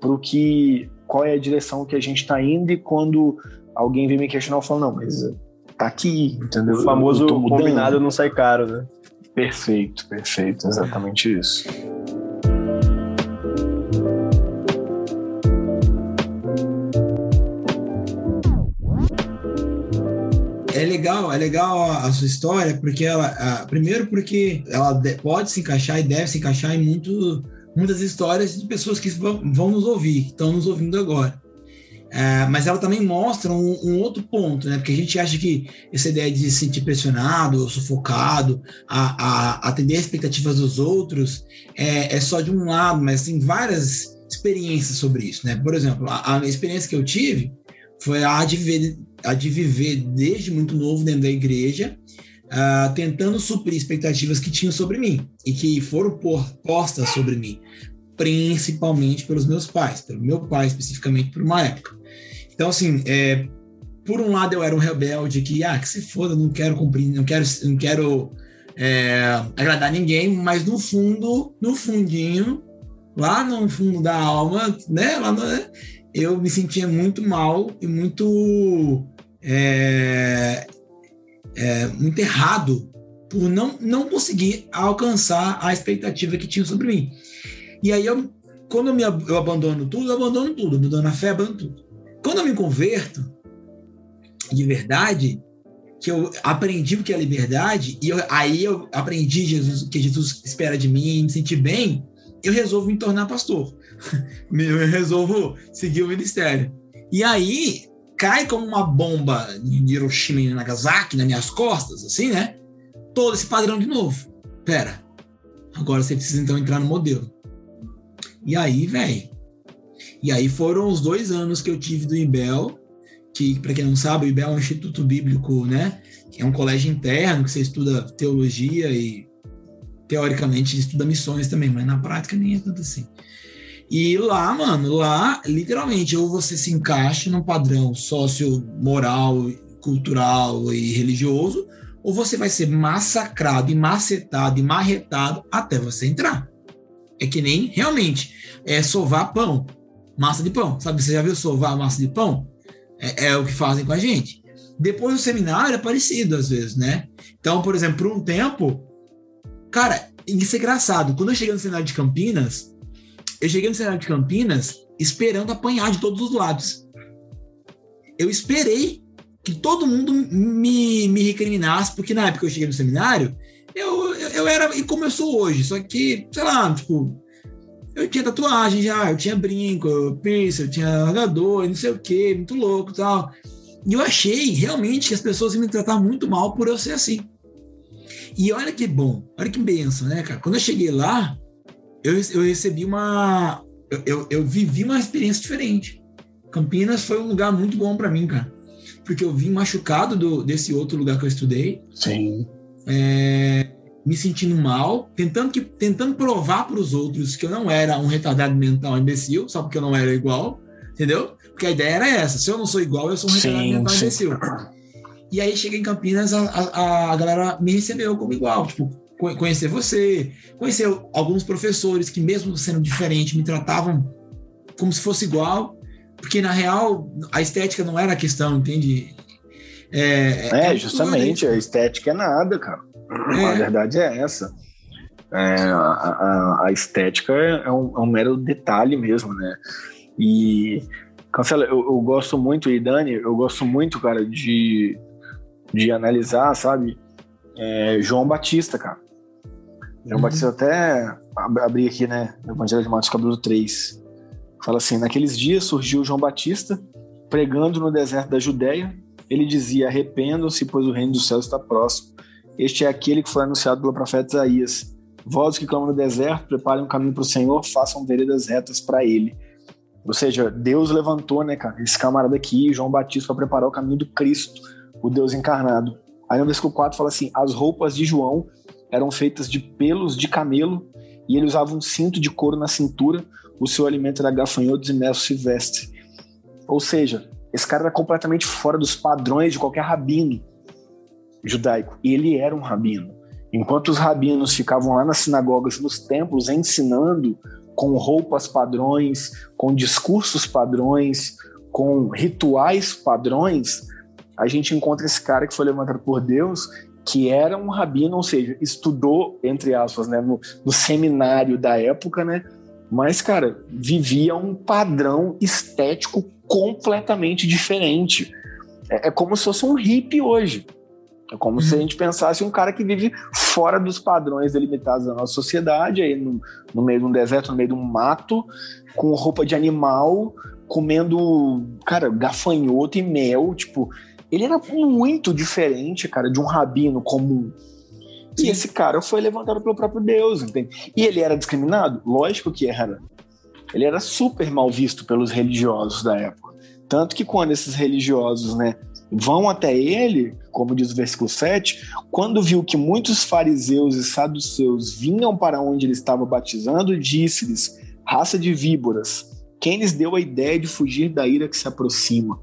para o que, qual é a direção que a gente está indo e quando alguém vem me questionar, eu falo, não, mas tá aqui, entendeu? O famoso combinado não sai caro, né? Perfeito, perfeito, exatamente isso. É legal, é legal a, a sua história, porque ela, a- primeiro porque ela de- pode se encaixar e deve se encaixar em muito, muitas histórias de pessoas que vão, vão nos ouvir, que estão nos ouvindo agora. É, mas ela também mostra um, um, outro ponto, né? Porque a gente acha que essa ideia de se sentir pressionado ou sufocado, a, a, atender as expectativas dos outros, é, é, só de um lado, mas tem várias experiências sobre isso, né? Por exemplo, a, a experiência que eu tive foi a de, viver, a de viver desde muito novo dentro da igreja, uh, tentando suprir expectativas que tinham sobre mim e que foram postas sobre mim, principalmente pelos meus pais, pelo meu pai especificamente por uma época. Então, assim, é, por um lado eu era um rebelde que, ah, que se foda, não quero cumprir, não quero, não quero é, agradar ninguém, mas no fundo, no fundinho, lá no fundo da alma, né, lá no, eu me sentia muito mal e muito é, é, muito errado por não, não conseguir alcançar a expectativa que tinha sobre mim. E aí, eu, quando eu, me, eu abandono tudo, eu abandono tudo, abandono a fé, abandono tudo. Quando eu me converto, de verdade, que eu aprendi o que é liberdade, e eu, aí eu aprendi Jesus, o que Jesus espera de mim, me sentir bem, eu resolvo me tornar pastor. eu resolvo seguir o ministério. E aí cai como uma bomba de Hiroshima e Nagasaki nas minhas costas, assim, né? Todo esse padrão de novo. Pera, agora você precisa então entrar no modelo. E aí, velho, e aí foram os dois anos que eu tive do IBEL, que, para quem não sabe, o IBEL é um instituto bíblico, né? É um colégio interno que você estuda teologia e, teoricamente, estuda missões também, mas na prática nem é tanto assim. E lá, mano, lá, literalmente, ou você se encaixa num padrão socio-moral, cultural e religioso, ou você vai ser massacrado e macetado e marretado até você entrar. É que nem, realmente, é sovar pão massa de pão. Sabe, você já viu sovar massa de pão? É, é, o que fazem com a gente. Depois do seminário é parecido às vezes, né? Então, por exemplo, por um tempo, cara, isso é engraçado. Quando eu cheguei no seminário de Campinas, eu cheguei no seminário de Campinas esperando apanhar de todos os lados. Eu esperei que todo mundo me, me recriminasse, porque na época que eu cheguei no seminário, eu, eu, eu era, e como eu sou hoje, só que, sei lá, tipo, eu tinha tatuagem já, eu tinha brinco, piercing, eu tinha largador, não sei o que, muito louco e tal. E eu achei realmente que as pessoas iam me tratar muito mal por eu ser assim. E olha que bom, olha que benção, né, cara? Quando eu cheguei lá, eu, eu recebi uma. Eu, eu, eu vivi uma experiência diferente. Campinas foi um lugar muito bom para mim, cara. Porque eu vim machucado do, desse outro lugar que eu estudei. Sim. É, me sentindo mal, tentando, que, tentando provar para os outros que eu não era um retardado mental imbecil, só porque eu não era igual, entendeu? Porque a ideia era essa: se eu não sou igual, eu sou um retardado sim, mental sim. imbecil. E aí cheguei em Campinas, a, a, a, galera me recebeu como igual, tipo, conhecer você, conhecer alguns professores que, mesmo sendo diferente, me tratavam como se fosse igual, porque na real a estética não era a questão, entende? É, é, é justamente, a estética é nada, cara. É. A verdade é essa. É, a, a, a, estética é um, é um, mero detalhe mesmo, né? E, Cancela, eu, eu, gosto muito, e Dani, eu gosto muito, cara, de, de analisar, sabe? É, João Batista, cara. João uhum. Batista até abri aqui, né? No Evangelho de Marcos, capítulo 3. Fala assim: Naqueles dias surgiu João Batista pregando no deserto da Judéia. Ele dizia: Arrependam-se, pois o reino dos céus está próximo. Este é aquele que foi anunciado pelo profeta Isaías. Vozes que clamam no deserto, preparem um caminho para o Senhor, façam veredas retas para ele. Ou seja, Deus levantou, né, cara, esse camarada aqui, João Batista, para preparar o caminho do Cristo, o Deus encarnado. Aí no versículo 4 fala assim: As roupas de João eram feitas de pelos de camelo e ele usava um cinto de couro na cintura, o seu alimento era gafanhotos e mel silvestre. Ou seja, esse cara era completamente fora dos padrões de qualquer rabino judaico. E ele era um rabino. Enquanto os rabinos ficavam lá nas sinagogas, nos templos, ensinando com roupas padrões, com discursos padrões, com rituais padrões, a gente encontra esse cara que foi levantado por Deus, que era um rabino, ou seja, estudou, entre aspas, né, no, no seminário da época, né? Mas, cara, vivia um padrão estético completamente diferente. É, é como se fosse um hippie hoje. É como se a gente pensasse um cara que vive fora dos padrões delimitados da nossa sociedade, aí no, no meio de um deserto, no meio de um mato, com roupa de animal, comendo, cara, gafanhoto e mel, tipo, ele era muito diferente, cara, de um rabino comum. E esse cara foi levantado pelo próprio Deus, entende? E ele era discriminado? Lógico que era. Ele era super mal visto pelos religiosos da época. Tanto que quando esses religiosos, né, vão até ele, como diz o versículo 7, quando viu que muitos fariseus e saduceus vinham para onde ele estava batizando, disse-lhes: raça de víboras, quem lhes deu a ideia de fugir da ira que se aproxima?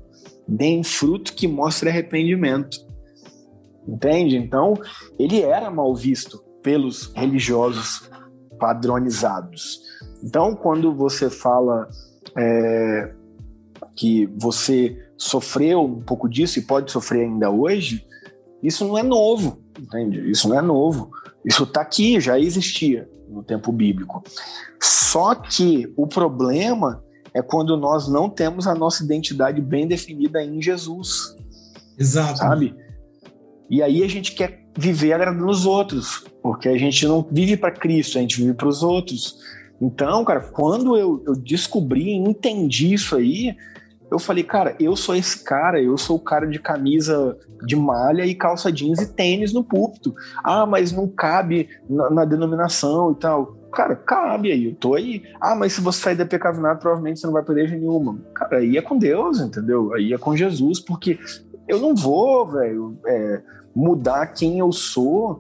Deem fruto que mostre arrependimento. Entende? Então, ele era mal visto pelos religiosos padronizados. Então, quando você fala é, que você sofreu um pouco disso e pode sofrer ainda hoje, isso não é novo, entende? Isso não é novo. Isso está aqui, já existia no tempo bíblico. Só que o problema é quando nós não temos a nossa identidade bem definida em Jesus, Exato. sabe? E aí a gente quer viver agradando os outros, porque a gente não vive para Cristo, a gente vive para os outros. Então, cara, quando eu, eu descobri, entendi isso aí, eu falei, cara, eu sou esse cara, eu sou o cara de camisa de malha e calça jeans e tênis no púlpito. Ah, mas não cabe na, na denominação e tal. Cara, cabe aí, eu tô aí. Ah, mas se você sair da pecavinato, provavelmente você não vai igreja nenhuma. Cara, aí é com Deus, entendeu? Aí é com Jesus, porque eu não vou, velho, é, mudar quem eu sou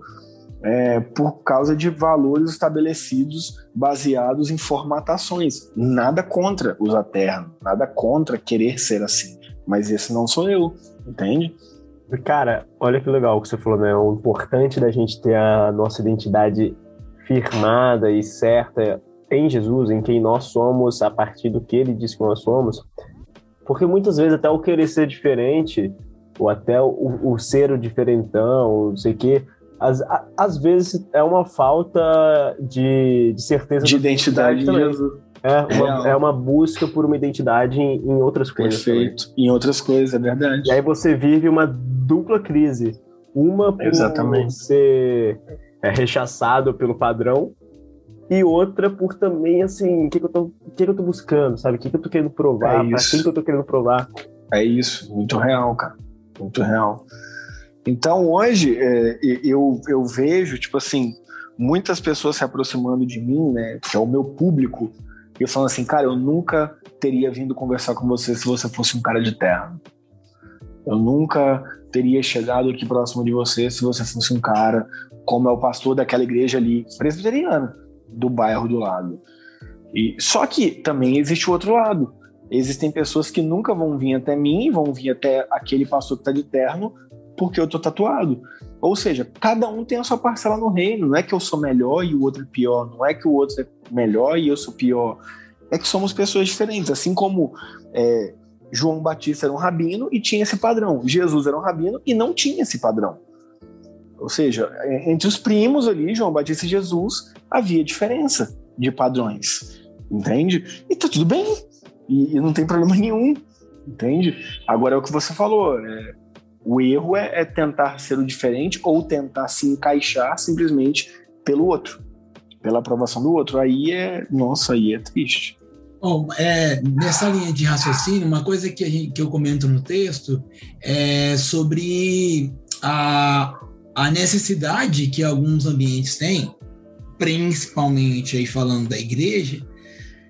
é, por causa de valores estabelecidos baseados em formatações. Nada contra usar terno, nada contra querer ser assim. Mas esse não sou eu, entende? Cara, olha que legal o que você falou, né? O importante da gente ter a nossa identidade firmada e certa em Jesus, em quem nós somos, a partir do que ele diz que nós somos. Porque muitas vezes até o querer ser diferente, ou até o, o ser o diferentão, ou não sei o quê, às, às vezes é uma falta de, de certeza De da identidade de também. Jesus. É uma, é uma busca por uma identidade em, em outras coisas. também. Perfeito. Em outras coisas, é verdade. E aí você vive uma dupla crise. Uma por Exatamente. ser é, rechaçado pelo padrão e outra por também, assim, o que, que, eu tô, o que, que eu tô buscando, sabe? O que, que eu tô querendo provar, É pra quem que eu tô querendo provar. É isso, muito real, cara. Muito real. Então hoje é, eu, eu vejo, tipo assim, muitas pessoas se aproximando de mim, né? Que é o meu público, e falando assim, cara, eu nunca teria vindo conversar com você se você fosse um cara de terra. Eu nunca teria chegado aqui próximo de você se você fosse um cara como é o pastor daquela igreja ali, presbiteriana, do bairro do lado. E, só que também existe o outro lado. Existem pessoas que nunca vão vir até mim, vão vir até aquele pastor que tá de terno, porque eu tô tatuado. Ou seja, cada um tem a sua parcela no reino. Não é que eu sou melhor e o outro é pior. Não é que o outro é melhor e eu sou pior. É que somos pessoas diferentes. Assim como é, João Batista era um rabino e tinha esse padrão. Jesus era um rabino e não tinha esse padrão. Ou seja, entre os primos ali, João Batista e Jesus, havia diferença de padrões. Entende? E tá tudo bem. E, e não tem problema nenhum. Entende? Agora é o que você falou. é, o erro é, é tentar ser o diferente ou tentar se encaixar simplesmente pelo outro, pela aprovação do outro. Aí é, nossa, aí é triste. Bom, é, nessa linha de raciocínio, uma coisa que, gente- que eu comento no texto é sobre a, a necessidade que alguns ambientes têm, principalmente aí falando da igreja,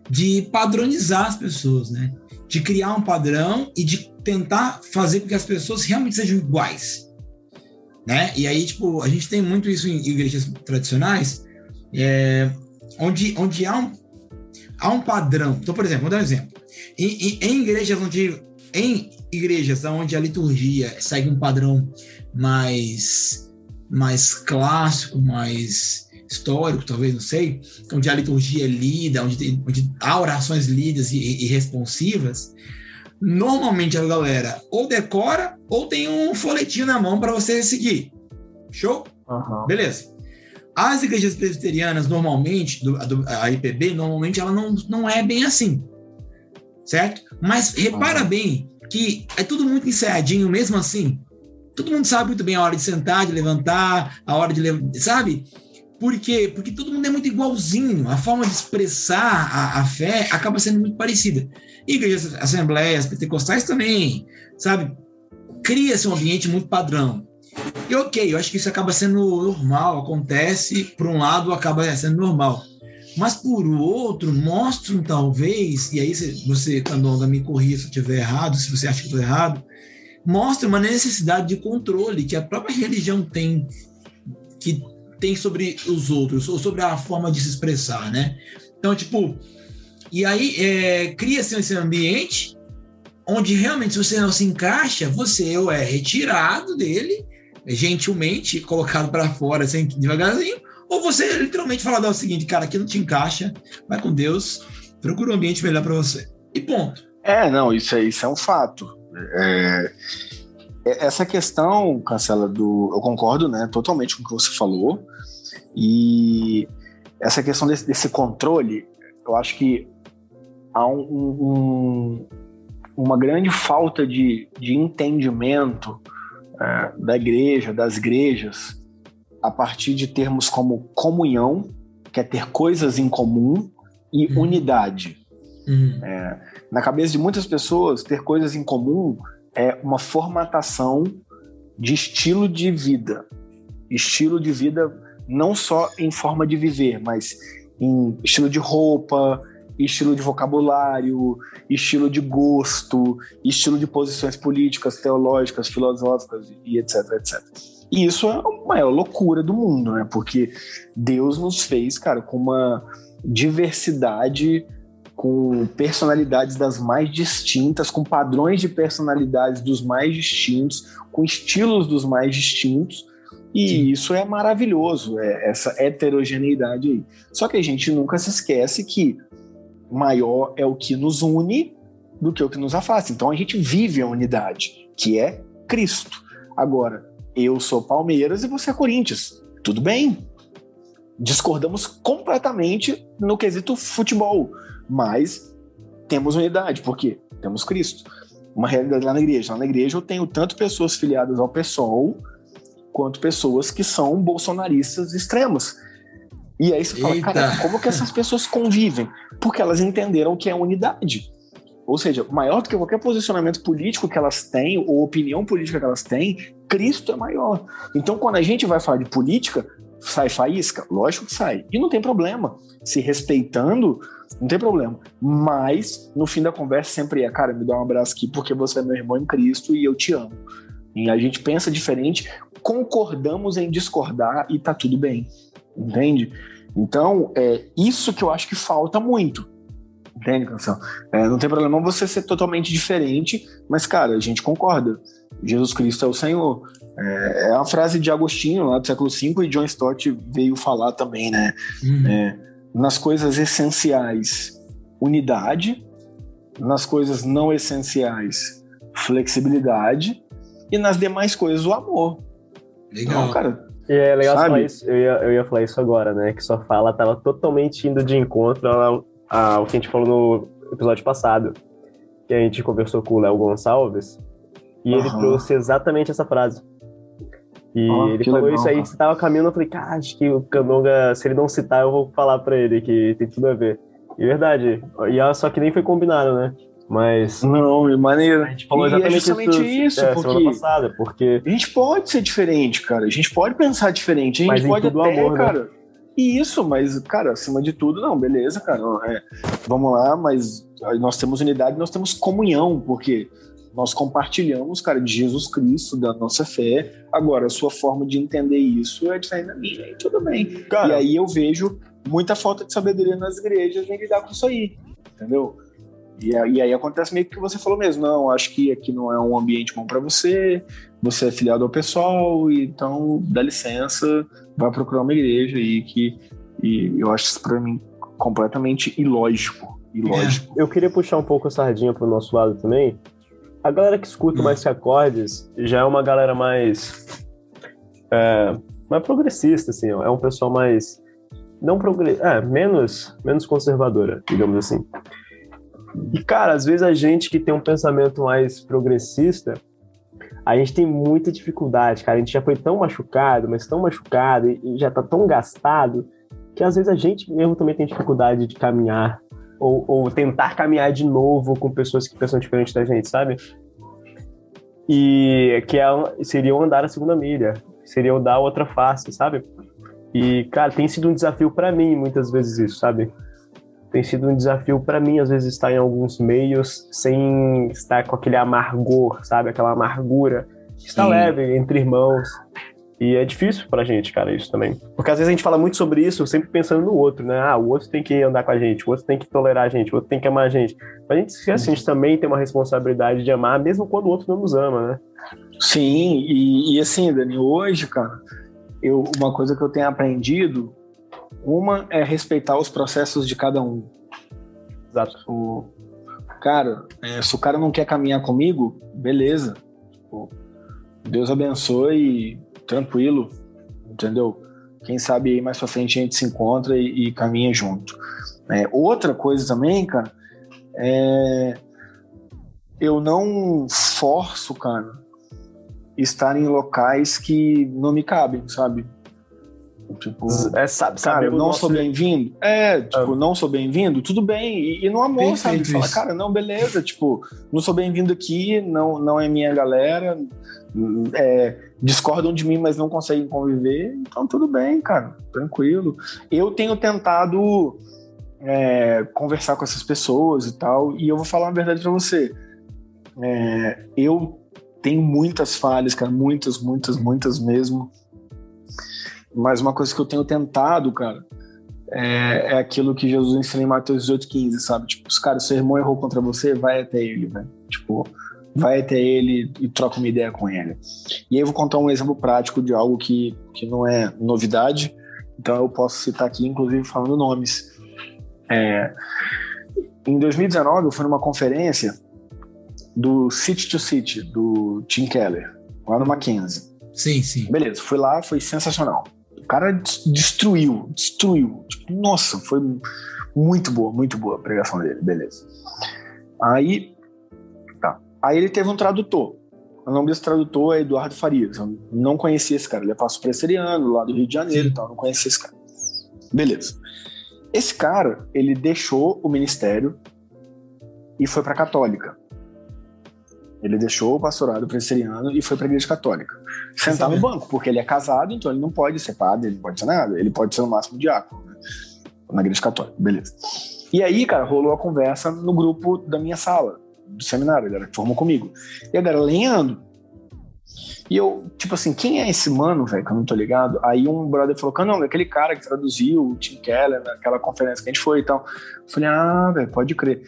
de padronizar as pessoas, né? De criar um padrão e de tentar fazer com que as pessoas realmente sejam iguais, né? E aí, tipo, a gente tem muito isso em igrejas tradicionais, é, onde, onde há um há um padrão. Então, por exemplo, vou dar um exemplo. Em, em- em igrejas onde em igrejas onde a liturgia segue um padrão mais mais clássico, mais histórico, talvez, não sei, onde a liturgia é lida, onde, onde há orações lidas e, e responsivas, normalmente a galera ou decora ou tem um folhetinho na mão para você seguir. Show? Beleza. As igrejas presbiterianas, normalmente, do, a a IPB, normalmente ela não, não é bem assim. Certo? Mas repara bem que é tudo muito ensaiadinho mesmo assim. Todo mundo sabe muito bem a hora de sentar, de levantar, a hora de sabe? Por quê? Porque todo mundo é muito igualzinho. A forma de expressar a, a fé acaba sendo muito parecida. Igrejas, assembleias, pentecostais também, sabe? Cria-se um ambiente muito padrão. E ok, eu acho que isso acaba sendo normal, acontece, por um lado, acaba sendo normal. Mas por outro, mostram talvez, e aí você, você Candonga, me corrija se eu estiver errado, se você acha que estou errado, mostra uma necessidade de controle que a própria religião tem, que tem sobre os outros, ou sobre a forma de se expressar, né? Então, tipo, e aí é, cria-se esse ambiente onde realmente, se você não se encaixa, você ou é retirado dele, gentilmente colocado para fora, assim, devagarzinho, ou você literalmente fala o seguinte, cara, aqui não te encaixa, vai com Deus, procura um ambiente melhor para você. E ponto. É, não, isso é, isso é um fato. É, é, essa questão, Cancela, do. Eu concordo né, totalmente com o que você falou. E essa questão desse, desse controle, eu acho que há um, um, uma grande falta de, de entendimento é, da igreja, das igrejas, a partir de termos como comunhão, que é ter coisas em comum, e Uhum. unidade. Uhum. É, na cabeça de muitas pessoas, ter coisas em comum é uma formatação de estilo de vida. Estilo de vida não só em forma de viver, mas em estilo de roupa, estilo de vocabulário, estilo de gosto, estilo de posições políticas, teológicas, filosóficas e etc, etc. E isso é a maior loucura do mundo, né? Porque Deus nos fez, cara, com uma diversidade, com personalidades das mais distintas, com padrões de personalidades dos mais distintos, com estilos dos mais distintos. E Sim. isso é maravilhoso, é essa heterogeneidade aí. Só que a gente nunca se esquece que maior é o que nos une do que o que nos afasta. Então a gente vive a unidade, que é Cristo. Agora, eu sou Palmeiras e você é Corinthians. Tudo bem. Discordamos completamente no quesito futebol, mas temos unidade, porque temos Cristo. Uma realidade lá na igreja. Lá na igreja eu tenho tanto pessoas filiadas ao PSOL, quanto pessoas que são bolsonaristas extremos. E aí você fala, Eita. cara, como que essas pessoas convivem? Porque elas entenderam que é unidade. Ou seja, maior do que qualquer posicionamento político que elas têm, ou opinião política que elas têm, Cristo é maior. Então, quando a gente vai falar de política, sai faísca? Lógico que sai. E não tem problema. Se respeitando, não tem problema. Mas, no fim da conversa, sempre é, cara, me dá um abraço aqui porque você é meu irmão em Cristo e eu te amo. E a gente pensa diferente, concordamos em discordar e tá tudo bem. Entende? Então, é isso que eu acho que falta muito. Entende, canção? É, não tem problema você ser totalmente diferente, mas, cara, a gente concorda. Jesus Cristo é o Senhor. É, é uma frase de Agostinho, lá do século V, e John Stott veio falar também, né? Uhum. É, nas coisas essenciais, unidade. Nas coisas não essenciais, flexibilidade. E nas demais coisas, o amor. Legal. Não, cara, E é legal Sabe? falar isso, eu ia, eu ia falar isso agora, né? Que sua fala tava totalmente indo de encontro ao, ao que a gente falou no episódio passado. Que a gente conversou com o Léo Gonçalves. E ele Aham. trouxe exatamente essa frase. E Ó, ele que falou legal, isso aí, cara. você tava caminhando, eu falei, cara, acho que o Candonga, se ele não citar, eu vou falar pra ele que tem tudo a ver. E verdade. E só que nem foi combinado, né? Mas não, é maneiro. a gente falou E é exatamente justamente isso, é, porque- passada, porque A gente pode ser diferente, cara. A gente pode pensar diferente. A gente Mas pode até, amor, né? cara. Isso, mas, cara, acima de tudo, não, beleza, cara. é, vamos lá, mas nós temos unidade, nós temos comunhão, porque nós compartilhamos, cara, de Jesus Cristo, da nossa fé. Agora, a sua forma de entender isso é diferente da minha, e tudo bem. Cara. E aí eu vejo muita falta de sabedoria nas igrejas em lidar com isso aí, entendeu? E, aí acontece meio que você falou mesmo, não, acho que aqui não é um ambiente bom para você, você é filiado ao pessoal, então dá licença, vai procurar uma igreja aí que e eu acho isso para mim completamente ilógico, ilógico. Eu queria puxar um pouco a sardinha pro nosso lado também. A galera que escuta Hum. mais que acordes já é uma galera mais. É, mais progressista, assim, ó. É um pessoal mais. Não progre... É, menos, menos conservadora, digamos assim. E, cara, às vezes a gente que tem um pensamento mais progressista, a gente tem muita dificuldade, cara. A gente já foi tão machucado, mas tão machucado e e já tá tão gastado que às vezes a gente mesmo também tem dificuldade de caminhar ou, ou tentar caminhar de novo com pessoas que pensam diferente da gente, sabe? E que é, seria o andar a segunda milha, seria o dar outra face, sabe? E, cara, tem sido um desafio pra mim muitas vezes isso, sabe? Tem sido um desafio pra mim, às vezes, estar em alguns meios sem estar com aquele amargor, sabe? Aquela amargura. Está Sim. leve entre irmãos. E é difícil pra gente, cara, isso também. Porque às vezes a gente fala muito sobre isso, sempre pensando no outro, né? Ah, o outro tem que andar com a gente, o outro tem que tolerar a gente, o outro tem que amar a gente. Mas a gente esquece, a gente também tem uma responsabilidade de amar, mesmo quando o outro não nos ama, né? Sim, e, e assim, Dani, hoje, cara, eu, uma coisa que eu tenho aprendido, uma é respeitar os processos de cada um. Exato. O, cara, é, se o cara não quer caminhar comigo, beleza. Tipo, Deus abençoe, tranquilo, entendeu? Quem sabe aí mais pra frente a gente se encontra e, e caminha junto. É, outra coisa também, cara, é eu não forço, cara, estar em locais que não me cabem, sabe? Tipo, É, sabe, cara, saber o não nosso- sou bem-vindo. É, tipo, não sou bem-vindo, tudo bem. E, e no amor, sabe? Perfeito Fala, isso. cara, não, beleza, tipo, não sou bem-vindo aqui, não, não é minha galera, é, discordam de mim, mas não conseguem conviver, então tudo bem, cara, tranquilo. Eu tenho tentado é, conversar com essas pessoas e tal, e eu vou falar uma verdade pra você. É, eu tenho muitas falhas, cara, muitas, muitas, muitas mesmo. Mas uma coisa que eu tenho tentado, cara, é, é aquilo que Jesus ensina em Mateus 18,15, sabe? Tipo, os caras, seu irmão errou contra você, vai até ele, velho. Tipo, vai até ele e troca uma ideia com ele. E aí eu vou contar um exemplo prático de algo que, que não é novidade, então eu posso citar aqui, inclusive falando nomes. É, em 2019, eu fui numa conferência do City to City, do Tim Keller, lá no Mackenzie. Sim, sim. Beleza, fui lá, foi sensacional. Cara des- destruiu, destruiu. Tipo, nossa, foi muito boa, muito boa a pregação dele, beleza. Aí, tá. Aí ele teve um tradutor. O nome desse tradutor é Eduardo Farias. Eu não conhecia esse cara. Ele é pastor presbiteriano, lá do Rio de Janeiro e tal. Não conhecia esse cara. Beleza. Esse cara, ele deixou o ministério e foi pra católica. Ele deixou o pastorado presbiteriano e foi pra igreja católica sentar no banco, porque ele é casado, então ele não pode ser padre, ele não pode ser nada, ele pode ser no máximo diácono, né? na igreja católica, beleza. E aí, cara, rolou a conversa no grupo da minha sala, do seminário, a galera que formou comigo. E a galera lenhando. E eu, tipo assim, quem é esse mano, velho, que eu não tô ligado? Aí um brother falou, "Cara, não, é aquele cara que traduziu o Tim Keller naquela conferência que a gente foi e tal. Eu falei, ah, velho, pode crer.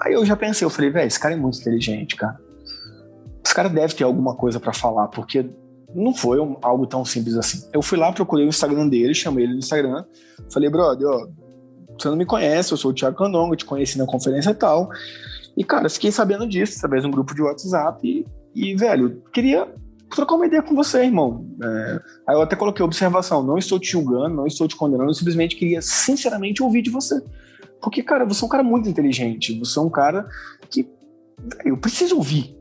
Aí eu já pensei, eu falei, velho, esse cara é muito inteligente, cara. Esse cara deve ter alguma coisa pra falar, porque não foi um- algo tão simples assim. Eu fui lá, procurei o Instagram dele, chamei ele no Instagram, falei, brother, ó, você não me conhece, eu sou o Thiago Candongo, eu te conheci na conferência e tal. E, cara, fiquei sabendo disso através de um grupo de WhatsApp e, e, velho, queria trocar uma ideia com você, irmão. É, aí eu até coloquei observação, não estou te julgando, não estou te condenando, eu simplesmente queria, sinceramente, ouvir de você. Porque, cara, você é um cara muito inteligente, você é um cara que, velho, eu preciso ouvir.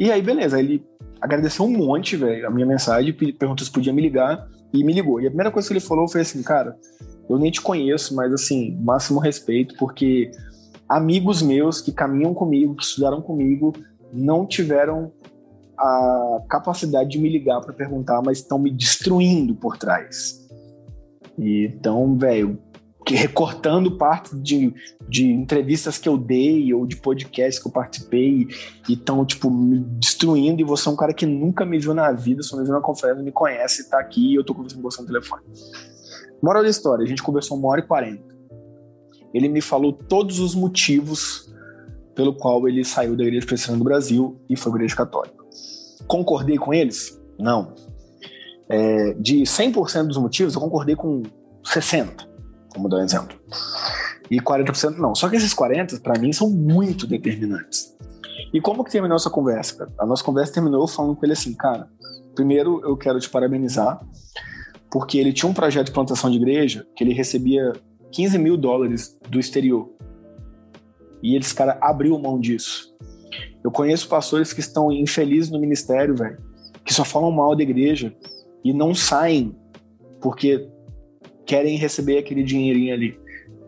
E aí, beleza, ele agradeceu um monte, velho, a minha mensagem, pe- perguntou se podia me ligar e me ligou. E a primeira coisa que ele falou foi assim, cara, eu nem te conheço, mas assim, máximo respeito, porque amigos meus que caminham comigo, que estudaram comigo, não tiveram a capacidade de me ligar para perguntar, mas estão me destruindo por trás. Então, velho, recortando parte de, de entrevistas que eu dei ou de podcasts que eu participei e estão, tipo, me destruindo. E você é um cara que nunca me viu na vida, só me viu na conferência, me conhece, tá aqui e eu tô conversando com você no telefone. Moral da história, a gente conversou uma hora e quarenta. Ele me falou todos os motivos pelo qual ele saiu da igreja presbiteriana do Brasil e foi igreja católica. Concordei com eles? Não. É, de 100% dos motivos, eu concordei com 60%, como dar um exemplo. E 40% não. Só que esses 40%, para mim, são muito determinantes. E como que terminou essa conversa? cara? A nossa conversa terminou falando com ele assim, cara, primeiro eu quero te parabenizar, porque ele tinha um projeto de plantação de igreja que ele recebia 15 mil dólares do exterior. E esse cara abriu mão disso. Eu conheço pastores que estão infelizes no ministério, velho, que só falam mal da igreja e não saem porque querem receber aquele dinheirinho ali.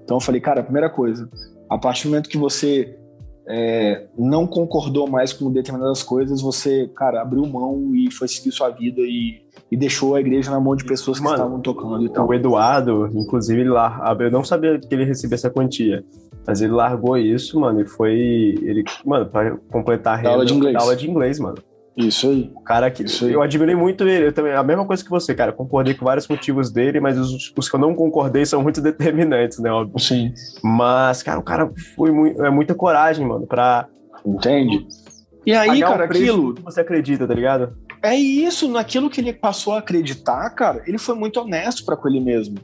Então eu falei, cara, primeira coisa, a partir do momento que você é, não concordou mais com determinadas coisas, você, cara, abriu mão e foi seguir sua vida e, e deixou a igreja na mão de pessoas que Mano, estavam tocando e tal. O Eduardo, inclusive, ele lá, eu não sabia que ele recebia essa quantia. Mas ele largou isso, mano, e foi. Ele, mano, pra completar a renda, aula de inglês. dá aula de inglês, mano. Isso aí. O cara que. Isso aí. Eu admirei muito ele. Eu também, a mesma coisa que você, cara. Concordei com vários motivos dele, mas os, os que eu não concordei são muito determinantes, né? Óbvio. Sim. Mas, cara, o cara foi muito. É muita coragem, mano, pra. Entende? E aí, pagar cara, o preço aquilo. que você acredita, tá ligado? É isso, naquilo que ele passou a acreditar, cara, ele foi muito honesto pra com ele mesmo.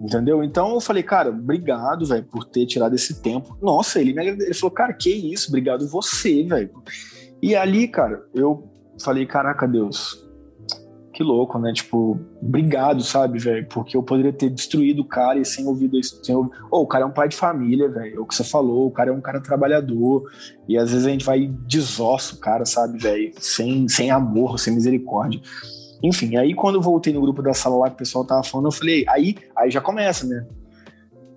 Entendeu? Então eu falei, cara, obrigado, velho, por ter tirado esse tempo. Nossa, ele me agradeceu. Ele falou, cara, que isso, obrigado você, velho. E ali, cara, eu falei, caraca, Deus, que louco, né? Tipo, obrigado, sabe, velho? Porque eu poderia ter destruído o cara e sem ouvido isso. Sem ouvido... Oh, o cara é um pai de família, velho. É o que você falou, o cara é um cara trabalhador. E às vezes a gente vai desossa o cara, sabe, velho? Sem, sem amor, sem misericórdia. Enfim, aí quando eu voltei no grupo da sala lá que o pessoal tava falando, eu falei, aí, aí já começa, né?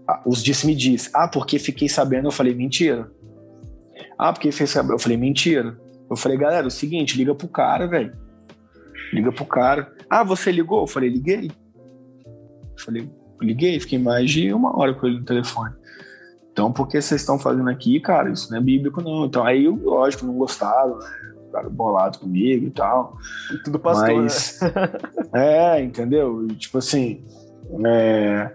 Ah, Os disse-me disse. Ah, porque fiquei sabendo, eu falei, mentira. Ah, porque fez saber, eu falei, mentira. Eu falei, galera, é o seguinte, liga pro cara, velho. Liga pro cara. Ah, você ligou? Eu falei, liguei. Eu falei, liguei, fiquei mais de uma hora com ele no telefone. Então, por que vocês estão fazendo aqui, cara? Isso não é bíblico, não. Então, aí, lógico, não gostaram, né? Ficaram bolados comigo e tal. Tudo pastor, Mas, né? é, entendeu? E, tipo assim, é,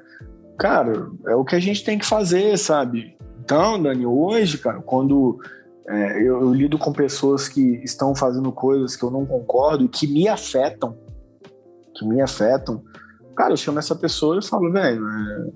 cara, é o que a gente tem que fazer, sabe? Então, Dani, hoje, cara, quando é, eu, eu lido com pessoas que estão fazendo coisas que eu não concordo e que me afetam, que me afetam, cara, eu chamo essa pessoa e falo, velho, é,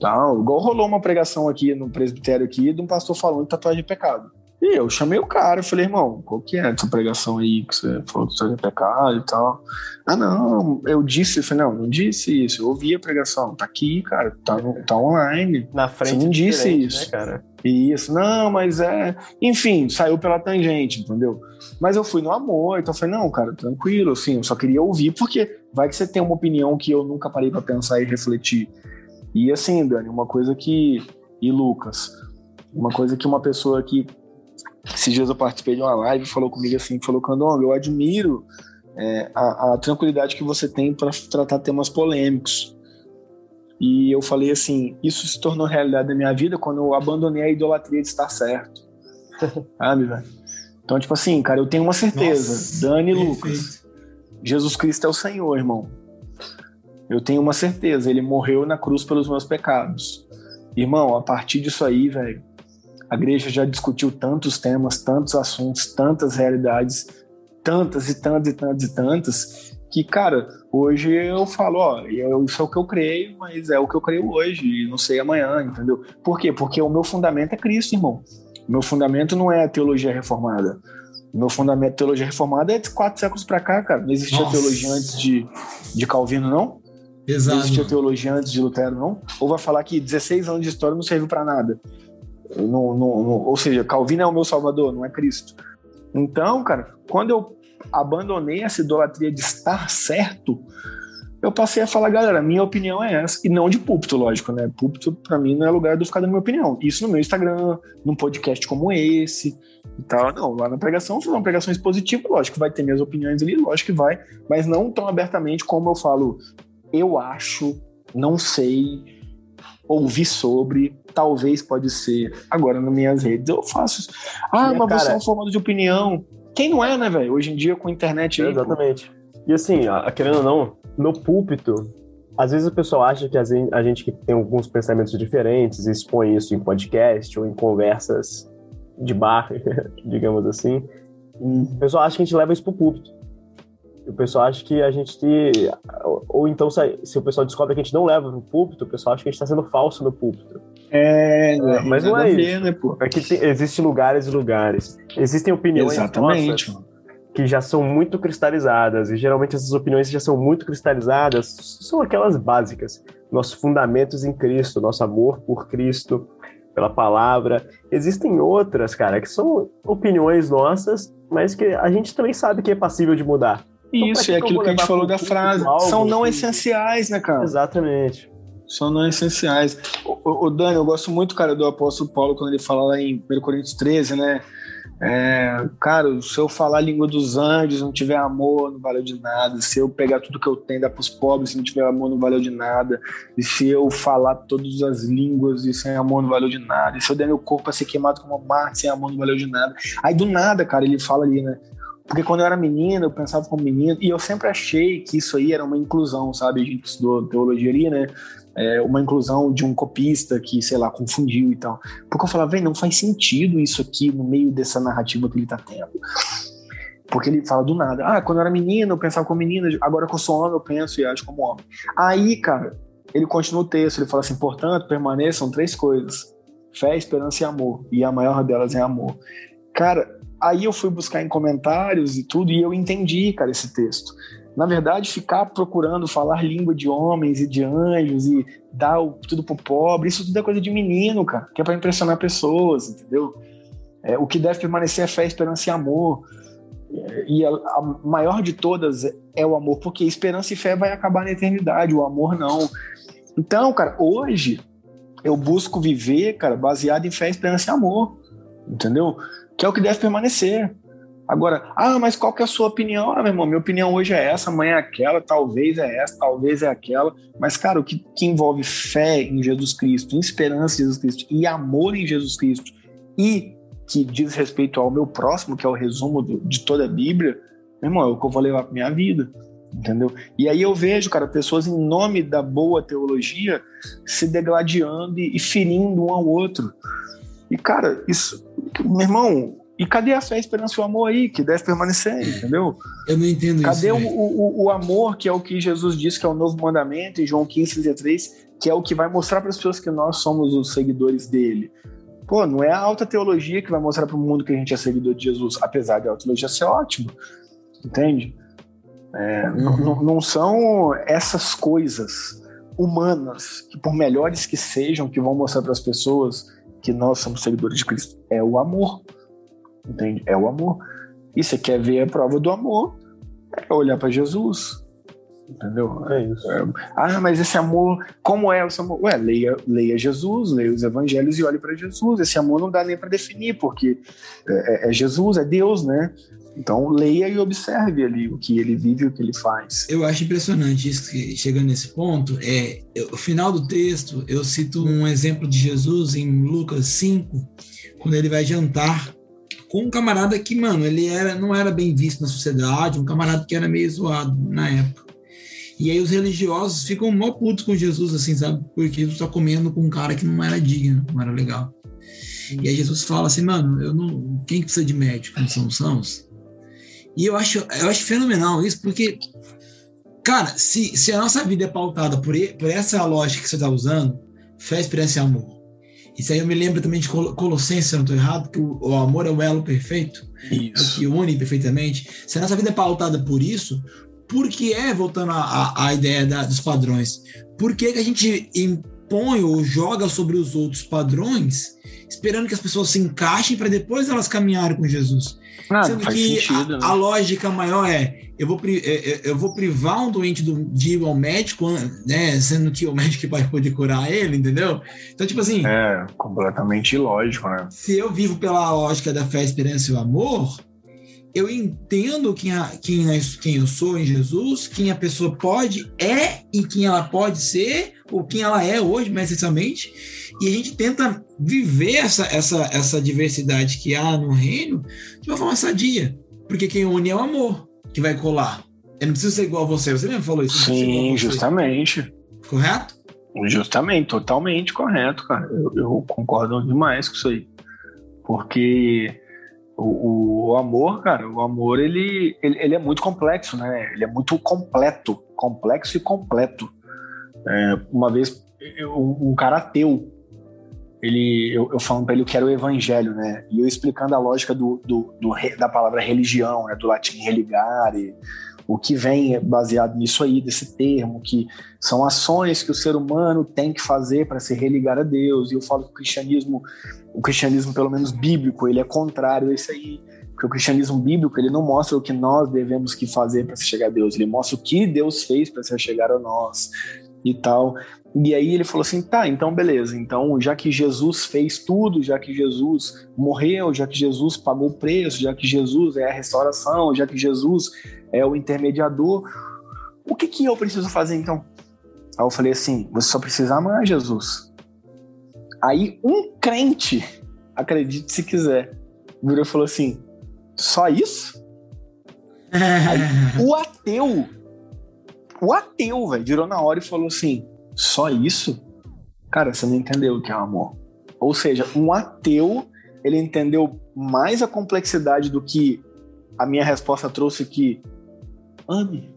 tal, igual rolou uma pregação aqui no presbitério aqui de um pastor falando de tatuagem é pecado. E eu chamei o cara, eu falei, irmão, qual que é essa pregação aí que você falou que tatuagem é pecado e tal? Ah, não, eu disse, eu falei, não, não disse isso, eu ouvi a pregação, tá aqui, cara, tá, tá online. Na frente. Você não disse isso. Né, cara? Isso, não, mas é. Enfim, saiu pela tangente, entendeu? Mas eu fui no amor, então eu falei, não, cara, tranquilo, assim, eu só queria ouvir, porque vai que você tem uma opinião que eu nunca parei pra pensar e refletir. E assim, Dani, uma coisa que. E Lucas, uma coisa que uma pessoa que. Esses dias eu participei de uma live falou comigo assim, falou, Candonga, eu admiro é, a, a tranquilidade que você tem para tratar temas polêmicos. E eu falei assim, isso se tornou realidade da minha vida quando eu abandonei a idolatria de estar certo. Sabe, velho? Então, tipo assim, cara, eu tenho uma certeza. Nossa, Dani e. Lucas. Jesus Cristo é o Senhor, irmão. Eu tenho uma certeza, ele morreu na cruz pelos meus pecados. Irmão, a partir disso aí, velho, a igreja já discutiu tantos temas, tantos assuntos, tantas realidades, tantas e tantas e tantas e tantas, que, cara, hoje eu falo, ó, eu- isso é o que eu creio, mas é o que eu creio hoje, e não sei amanhã, entendeu? Por quê? Porque o meu fundamento é Cristo, irmão. O meu fundamento não é a teologia reformada. O meu fundamento de teologia reformada é de quatro séculos pra cá, cara. Não existia Nossa. teologia antes de, de Calvino, não? Não Exato. existia teologia antes de Lutero, não? Ou vai falar que 16 anos de história não serviu pra nada? Não, não- não- ou seja, Calvino é o meu salvador, não é Cristo. Então, cara, quando eu abandonei essa idolatria de estar certo, eu passei a falar, galera, minha opinião é essa. E não de púlpito, lógico, né? Púlpito, pra mim, não é lugar de ficar dando minha opinião. Isso no meu Instagram, num podcast como esse e tal. Não, lá na pregação, eu fiz uma pregação expositiva, lógico vai ter minhas opiniões ali, lógico que vai, mas não tão abertamente como eu falo, eu acho, não sei, ouvi sobre, talvez pode ser. Agora, nas minhas redes, eu faço isso. Ah, E, mas você é cara- um formado de opinião. Quem não é, né, velho? Hoje em dia, com a internet aí. pô. Exatamente. E assim, a- querendo ou não, no púlpito, às vezes o pessoal acha que a gen- a gente que tem alguns pensamentos diferentes expõe isso em podcast ou em conversas de bar, digamos assim. O pessoal acha que a gente leva isso pro púlpito. O pessoal acha que a gente. Ou, ou então, se, o pessoal descobre que a gente não leva no púlpito, o pessoal acha que a gente está sendo falso no púlpito. É, mas não nada é a ver, isso. né, pô? É que tem, existe lugares e lugares. Existem opiniões Exatamente. nossas que já são muito cristalizadas, e geralmente essas opiniões que já são muito cristalizadas são aquelas básicas. Nossos fundamentos em Cristo, nosso amor por Cristo, pela palavra. Existem outras, cara, que são opiniões nossas, mas que a gente também sabe que é passível de mudar. Então, Isso, é aquilo que a gente falou da frase. algo São não que- essenciais, né, cara? Exatamente. São não essenciais. O, o, Dani, eu gosto muito, cara, do apóstolo Paulo quando ele fala lá em 1 Coríntios 13, né? É, cara, se eu falar a língua dos anjos, não tiver amor, não valeu de nada. Se eu pegar tudo que eu tenho dar pros pobres, se não tiver amor, não valeu de nada. E se eu falar todas as línguas e sem amor, não valeu de nada. E se eu der meu corpo a ser queimado como Marte, sem amor, não valeu de nada. Aí do nada, cara, ele fala ali, né? Porque quando eu era menino, eu pensava como menino, e eu sempre achei que isso aí era uma inclusão, sabe? A gente estudou teologia ali, né? É, uma inclusão de um copista que, sei lá, confundiu e tal. Porque eu falava, velho, não faz sentido isso aqui no meio dessa narrativa que ele tá tendo. Porque ele fala do nada. Ah, quando eu era menino, eu pensava como menina, agora que eu sou homem, eu penso e acho como homem. Aí, cara, ele continua o texto, ele fala assim: portanto, permaneçam três coisas: fé, esperança e amor. E a maior delas é amor. Cara, aí eu fui buscar em comentários e tudo, e eu entendi, cara, esse texto. Na verdade, ficar procurando falar língua de homens e de anjos e dar o- tudo pro pobre, isso tudo é coisa de menino, cara, que é pra impressionar pessoas, entendeu? É, o que deve permanecer é fé, esperança e amor. É, E a, a maior de todas é o amor, porque esperança e fé vai acabar na eternidade, o amor não. Então, cara, hoje eu busco viver, cara, baseado em fé, esperança e amor, entendeu? Que é o que deve permanecer. Agora, ah, mas qual que é a sua opinião? Ah, meu irmão, minha opinião hoje é essa, amanhã é aquela, talvez é essa, talvez é aquela. Mas, cara, o que, que envolve fé em Jesus Cristo, esperança em Jesus Cristo e amor em Jesus Cristo e que diz respeito ao meu próximo, que é o resumo do- de toda a Bíblia, meu irmão, é o que eu vou levar para minha vida, entendeu? E aí eu vejo, cara, pessoas em nome da boa teologia se degladiando e, e ferindo um ao outro. E, cara, isso, meu irmão, e cadê a fé, a esperança e o amor aí, que deve permanecer, entendeu? Eu não entendo Cadê isso. o, velho. o, o amor, que é o que Jesus diz que é o novo mandamento, em João 15, 33, que é o que vai mostrar para as pessoas que nós somos os seguidores dele? Pô, não é a alta teologia que vai mostrar para o mundo que a gente é seguidor de Jesus, apesar de a alta teologia ser ótima, entende? É, Uhum. n- não são essas coisas humanas que, por melhores que sejam, que vão mostrar para as pessoas que nós somos seguidores de Cristo. É o amor, entende? É o amor. E você quer ver a prova do amor? É olhar para Jesus. Entendeu? É isso. Ah, mas esse amor, como é esse amor? Ué, leia, leia Jesus, leia os evangelhos e olhe para Jesus. Esse amor não dá nem para definir, porque é, é Jesus, é Deus, né? Então leia e observe ali o que ele vive e o que ele faz. Eu acho impressionante isso que chegando nesse ponto. É, eu- o final do texto, eu cito um exemplo de Jesus em Lucas 5, quando ele vai jantar com um camarada que, mano, ele era, não era bem visto na sociedade, um camarada que era meio zoado na época. E aí os religiosos ficam mó putos com Jesus, assim, sabe? Porque Jesus tá comendo com um cara que não era digno, não era legal. E aí Jesus fala assim, mano, eu não, quem que precisa de médico? Não são os sãos? E eu acho, eu acho fenomenal isso, porque Cara, se, se a nossa vida é pautada por, por essa lógica que você está usando, fé, esperança e amor. Isso aí eu me lembro também de Col- Colossenses, se não estou errado, que o, o amor é o elo perfeito, é o que une perfeitamente. Se a nossa vida é pautada por isso, por que é, voltando à ideia da- dos padrões, por que, que a gente impõe ou joga sobre os outros padrões, esperando que as pessoas se encaixem para depois elas caminharem com Jesus? Ah, Sendo que sentido, a, né? a lógica maior é eu vou, é, é, eu vou privar um doente do, de ir ao médico, né? Sendo que o médico vai poder curar ele, entendeu? Então, tipo assim, É, completamente ilógico, né? se eu vivo pela lógica da fé, esperança e o amor, eu entendo quem, a, quem, quem eu sou em Jesus, quem a pessoa pode, é e quem ela pode ser, ou quem ela é hoje, mais essencialmente, e a gente tenta viver essa, essa, essa diversidade que há no reino de uma forma sadia, porque quem une é o amor que vai colar. Eu não preciso ser igual a você, você lembra que falou isso? A Sim, justamente. Correto? Justamente, totalmente correto, cara. Eu, eu concordo demais com isso aí. Porque o, o amor, cara, o amor, ele, ele, ele é muito complexo, né? Ele é muito completo. Complexo e completo. É, uma vez, eu- um, cara ateu, ele, eu, eu falando pra ele o que era o evangelho, né? E eu explicando a lógica do, do, do da palavra religião, né? Do latim religare, o que vem baseado nisso aí, desse termo, que são ações que o ser humano tem que fazer para se religar a Deus. E eu falo que o cristianismo, o cristianismo pelo menos bíblico, ele é contrário a isso aí. Porque o cristianismo bíblico, ele não mostra o que nós devemos que fazer para se chegar a Deus, ele mostra o que Deus fez para se chegar a nós e tal. E aí ele falou assim: tá, então beleza. Então, já que Jesus fez tudo, já que Jesus morreu, já que Jesus pagou o preço, já que Jesus é a restauração, já que Jesus é o intermediador, o que, que eu preciso fazer então? Aí eu falei assim: você só precisa amar Jesus. Aí um crente, acredite se quiser, virou e falou assim: só isso? Aí, o ateu, o ateu, velho, virou na hora e falou assim: só isso? Cara, você não entendeu o que é amor. Ou seja, um ateu, ele entendeu mais a complexidade do que a minha resposta trouxe que ame,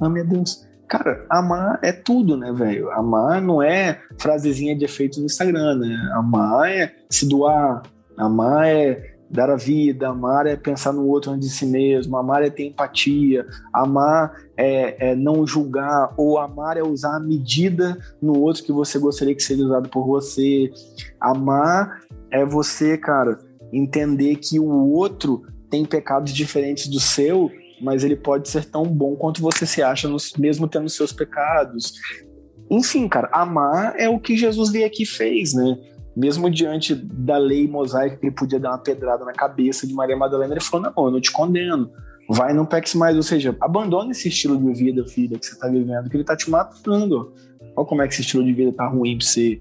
ame a Deus. Cara, amar é tudo, né, velho? Amar não é frasezinha de efeito no Instagram, né? Amar é se doar, amar é dar a vida, amar é pensar no outro antes de si mesmo, amar é ter empatia, amar é, é, não julgar, ou amar é usar a medida no outro que você gostaria que seja usado por você. Amar é você, cara, entender que o outro tem pecados diferentes do seu, mas ele pode ser tão bom quanto você se acha, mesmo tendo seus pecados. Enfim, cara, amar é o que Jesus veio aqui e fez, né? mesmo diante da lei mosaica que ele podia dar uma pedrada na cabeça de Maria Madalena, ele falou: Não, eu não te condeno. Vai, não peques mais. Ou seja, abandona esse estilo de vida, filha, que você está vivendo, que ele está te matando. Olha como é que esse estilo de vida tá ruim pra você.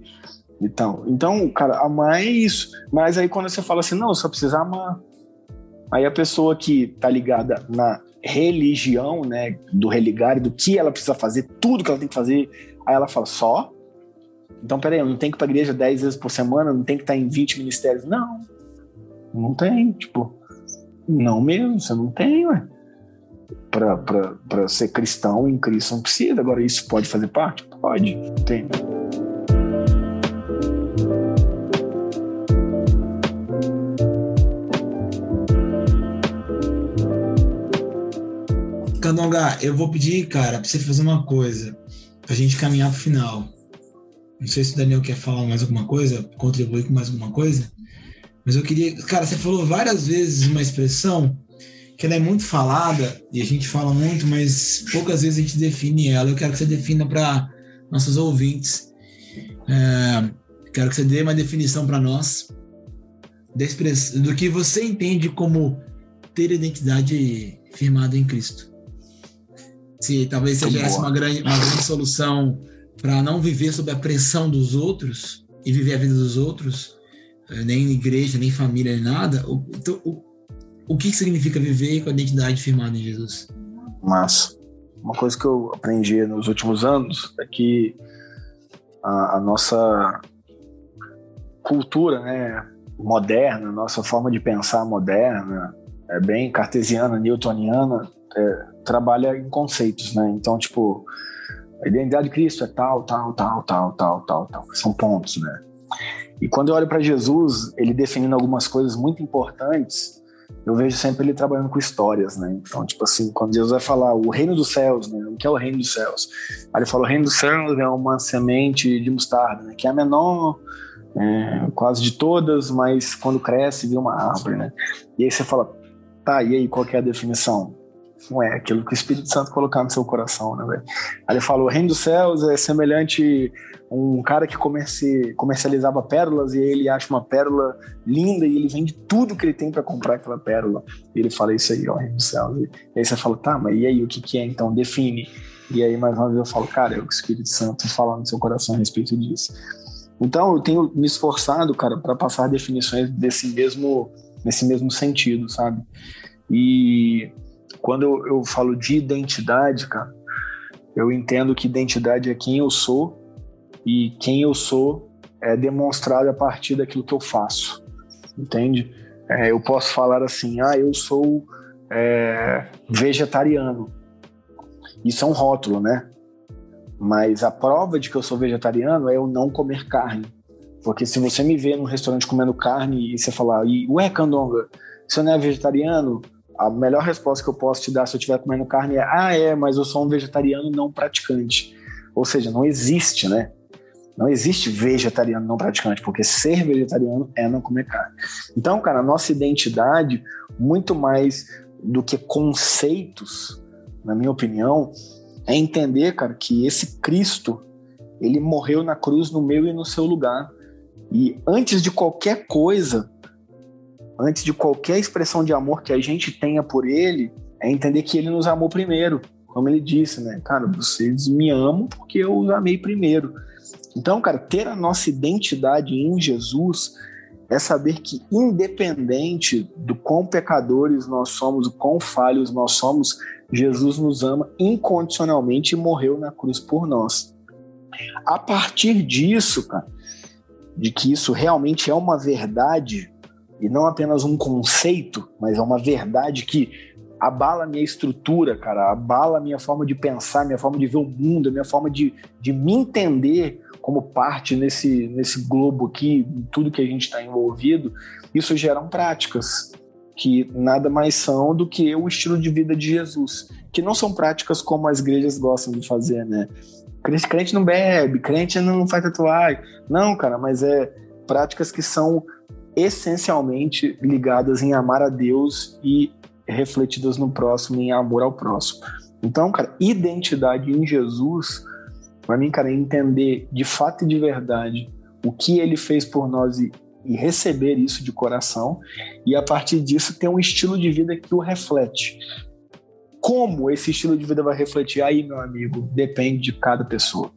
Então, então, cara, amar é isso. Mas aí quando você fala assim, não, só precisa amar. Aí a pessoa que tá ligada na religião, né, do religar, do que ela precisa fazer, tudo que ela tem que fazer, aí ela fala, só? Então, peraí, eu não tenho que ir pra igreja 10 vezes por semana, não tem que estar em 20 ministérios. Não. Não tem, tipo, não mesmo, você não tem, ué. Pra, pra, pra ser cristão em Cristo não precisa. Agora, isso pode fazer parte? Pode. Tem. Candonga, eu vou pedir, cara, pra você fazer uma coisa, pra gente caminhar pro final. Não sei se o Daniel quer falar mais alguma coisa, contribuir com mais alguma coisa. Mas eu queria. Cara, você falou várias vezes uma expressão que ela é muito falada e a gente fala muito, mas poucas vezes a gente define ela. Eu quero que você defina para nossos ouvintes. É, quero que você dê uma definição para nós do que você entende como ter identidade firmada em Cristo. Se talvez seja essa uma grande, uma grande solução para não viver sob a pressão dos outros e viver a vida dos outros, eh, nem igreja, nem família, nem nada, o, então, o, o que significa viver com a identidade firmada em Jesus? Mas uma coisa que eu aprendi nos últimos anos é que a, a nossa cultura, né, moderna, nossa forma de pensar moderna, é bem cartesiana, newtoniana, é, trabalha em conceitos, né? Então, tipo, a identidade de Cristo é tal, tal, tal, tal, tal, tal, tal. São pontos, né? E quando eu olho para Jesus, ele definindo algumas coisas muito importantes, eu vejo sempre ele trabalhando com histórias, né? Então, tipo assim, quando Jesus vai falar o reino dos céus, né? O que é o reino dos céus? Aí ele fala: o reino dos céus é uma semente de mostarda, né? Que é a menor, é, quase de todas, mas quando cresce vira uma árvore, né? E aí você fala: tá, e aí qual que é a definição? Não é aquilo que o Espírito Santo colocar no seu coração, né, velho? Aí ele falou: o reino dos céus é semelhante um cara que comerci, comercializava pérolas e ele acha uma pérola linda e ele vende tudo que ele tem para comprar aquela pérola. E ele fala isso aí, ó, reino dos céus. E aí você fala: tá, mas e aí o que, que é então? Define. E aí mais uma vez eu falo: cara, é o Espírito Santo falar no seu coração a respeito disso. Então eu tenho me esforçado, cara, para passar definições desse mesmo, nesse mesmo sentido, sabe? E quando eu, eu falo de identidade, cara, eu entendo que identidade é quem eu sou e quem eu sou é demonstrado a partir daquilo que eu faço, entende? É, eu posso falar assim, ah, eu sou é, vegetariano. Isso é um rótulo, né? Mas a prova de que eu sou vegetariano é eu não comer carne. Porque se você me vê num restaurante comendo carne e você falar, ué, Candonga, você não é vegetariano? A melhor resposta que eu posso te dar se eu estiver comendo carne é: ah, é, mas eu sou um vegetariano não praticante. Ou seja, não existe, né? Não existe vegetariano não praticante, porque ser vegetariano é não comer carne. Então, cara, a nossa identidade, muito mais do que conceitos, na minha opinião, é entender, cara, que esse Cristo, ele morreu na cruz no meu e no seu lugar. E antes de qualquer coisa, antes de qualquer expressão de amor que a gente tenha por ele, é entender que ele nos amou primeiro. Como ele disse, né? Cara, vocês me amam porque eu os amei primeiro. Então, cara, ter a nossa identidade em Jesus é saber que, independente do quão pecadores nós somos, o quão falhos nós somos, Jesus nos ama incondicionalmente e morreu na cruz por nós. A partir disso, cara, de que isso realmente é uma verdade e não apenas um conceito, mas é uma verdade que abala a minha estrutura, cara, abala a minha forma de pensar, minha forma de ver o mundo, minha forma de, de me entender como parte nesse, nesse globo aqui, em tudo que a gente está envolvido, isso geram práticas que nada mais são do que o estilo de vida de Jesus, que não são práticas como as igrejas gostam de fazer, né? Crente não bebe, crente não faz tatuagem. Não, cara, mas é práticas que são essencialmente ligadas em amar a Deus e refletidas no próximo, em amor ao próximo. Então, cara, identidade em Jesus para mim, cara, é entender de fato e de verdade o que ele fez por nós e, e receber isso de coração, e a partir disso ter um estilo de vida que o reflete. Como esse estilo de vida vai refletir aí, meu amigo, depende de cada pessoa.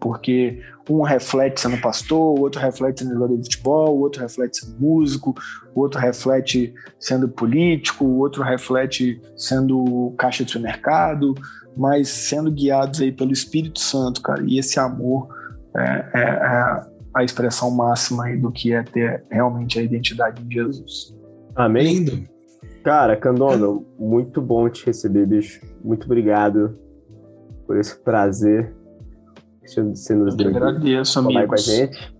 Porque um reflete sendo pastor, o outro reflete sendo jogador de futebol, o outro reflete sendo músico, o outro reflete sendo político, o outro reflete sendo caixa de supermercado, mas sendo guiados aí pelo Espírito Santo, cara. E esse amor é, é, é a expressão máxima aí do que é ter realmente a identidade de Jesus. Amém? Lindo. Cara, Candona, muito bom te receber, bicho. Muito obrigado por esse prazer você nos deu. agradeço, amigos. com a gente.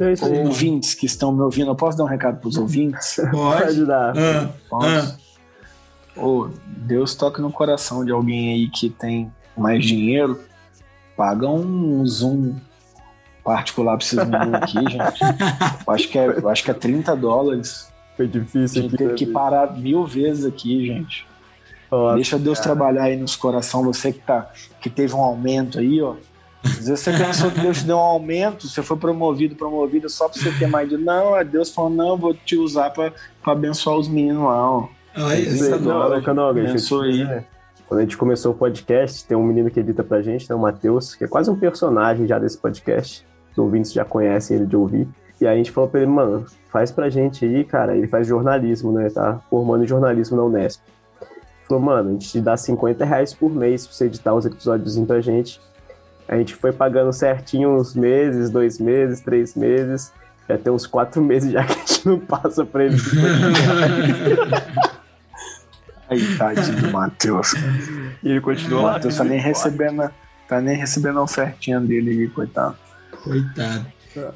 É ouvintes que estão me ouvindo, eu posso dar um recado para os ouvintes? Pode. Pode dar. Ah, Posso? Ah. Oh, Deus toque no coração de alguém aí que tem mais dinheiro, paga um Zoom particular pra vocês aqui, gente. Eu acho que é, eu acho que é 30 dólares. Foi difícil. A gente teve que parar mil vezes aqui, gente. Nossa, Deixa Deus cara. trabalhar aí nos coração. Você que, tá, que teve um aumento aí, ó. Às vezes você pensou que Deus te deu um aumento, você foi promovido, promovido só pra você ter mais de. Não, é Deus falou, não, vou te usar pra, pra abençoar os meninos lá, ó. Ah, isso é Canoga, aí. Quando a gente começou o podcast, tem um menino que edita pra gente, né, o Matheus, que é quase um personagem já desse podcast. Os ouvintes já conhecem ele de ouvir. E aí a gente falou pra ele, mano, faz pra gente aí, cara. Ele faz jornalismo, né? Tá formando jornalismo na Unesp. Ele falou, mano, a gente te dá 50 reais por mês pra você editar uns episódios pra gente. A gente foi pagando certinho uns meses, dois meses, três meses. Já tem uns quatro meses já que a gente não passa pra ele. Aí, tadinho do Matheus. E ele continua. O Matheus tá nem recebendo, tá nem recebendo a ofertinha dele aí, coitado. Coitado.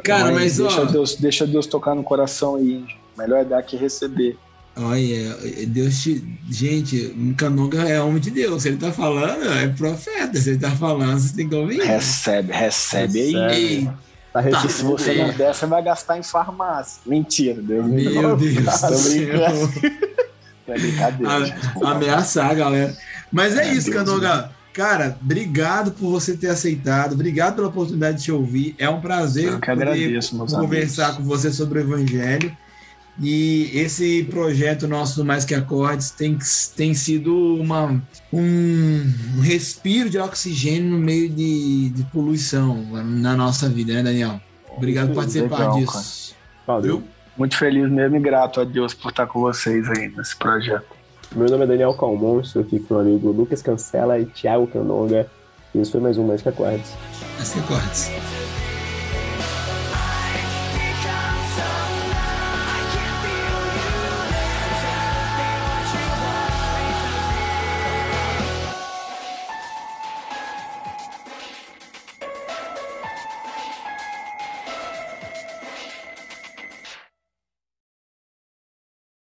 Cara, mas, deixa ó. Deus, deixa Deus tocar no coração aí. Melhor é dar que receber. Olha, Deus te. Gente, Canonga é homem de Deus. Se ele tá falando, é profeta. Se ele tá falando, você tem que ouvir. Recebe, recebe, recebe. aí. Tá recebendo. Se você não der, você vai gastar em farmácia. Mentira, Deus. Meu Deus. Tô brincando. É brincadeira. A, ameaçar, galera. Mas é, é isso, Candonga. Cara, obrigado por você ter aceitado, obrigado pela oportunidade de te ouvir. É um prazer Eu que agradeço, conversar amigos. com você sobre o Evangelho. E esse projeto nosso do Mais Que Acordes tem, tem sido uma, um respiro de oxigênio no meio de, de poluição na nossa vida, né, Daniel? Obrigado por participar legal, disso. Cara. Valeu muito feliz mesmo e grato a Deus por estar com vocês aí nesse projeto. Meu nome é Daniel Calmon, estou aqui com o amigo Lucas Cancela e Thiago Canonga. E isso foi mais um Mágica Quartz. Mágica Quartz.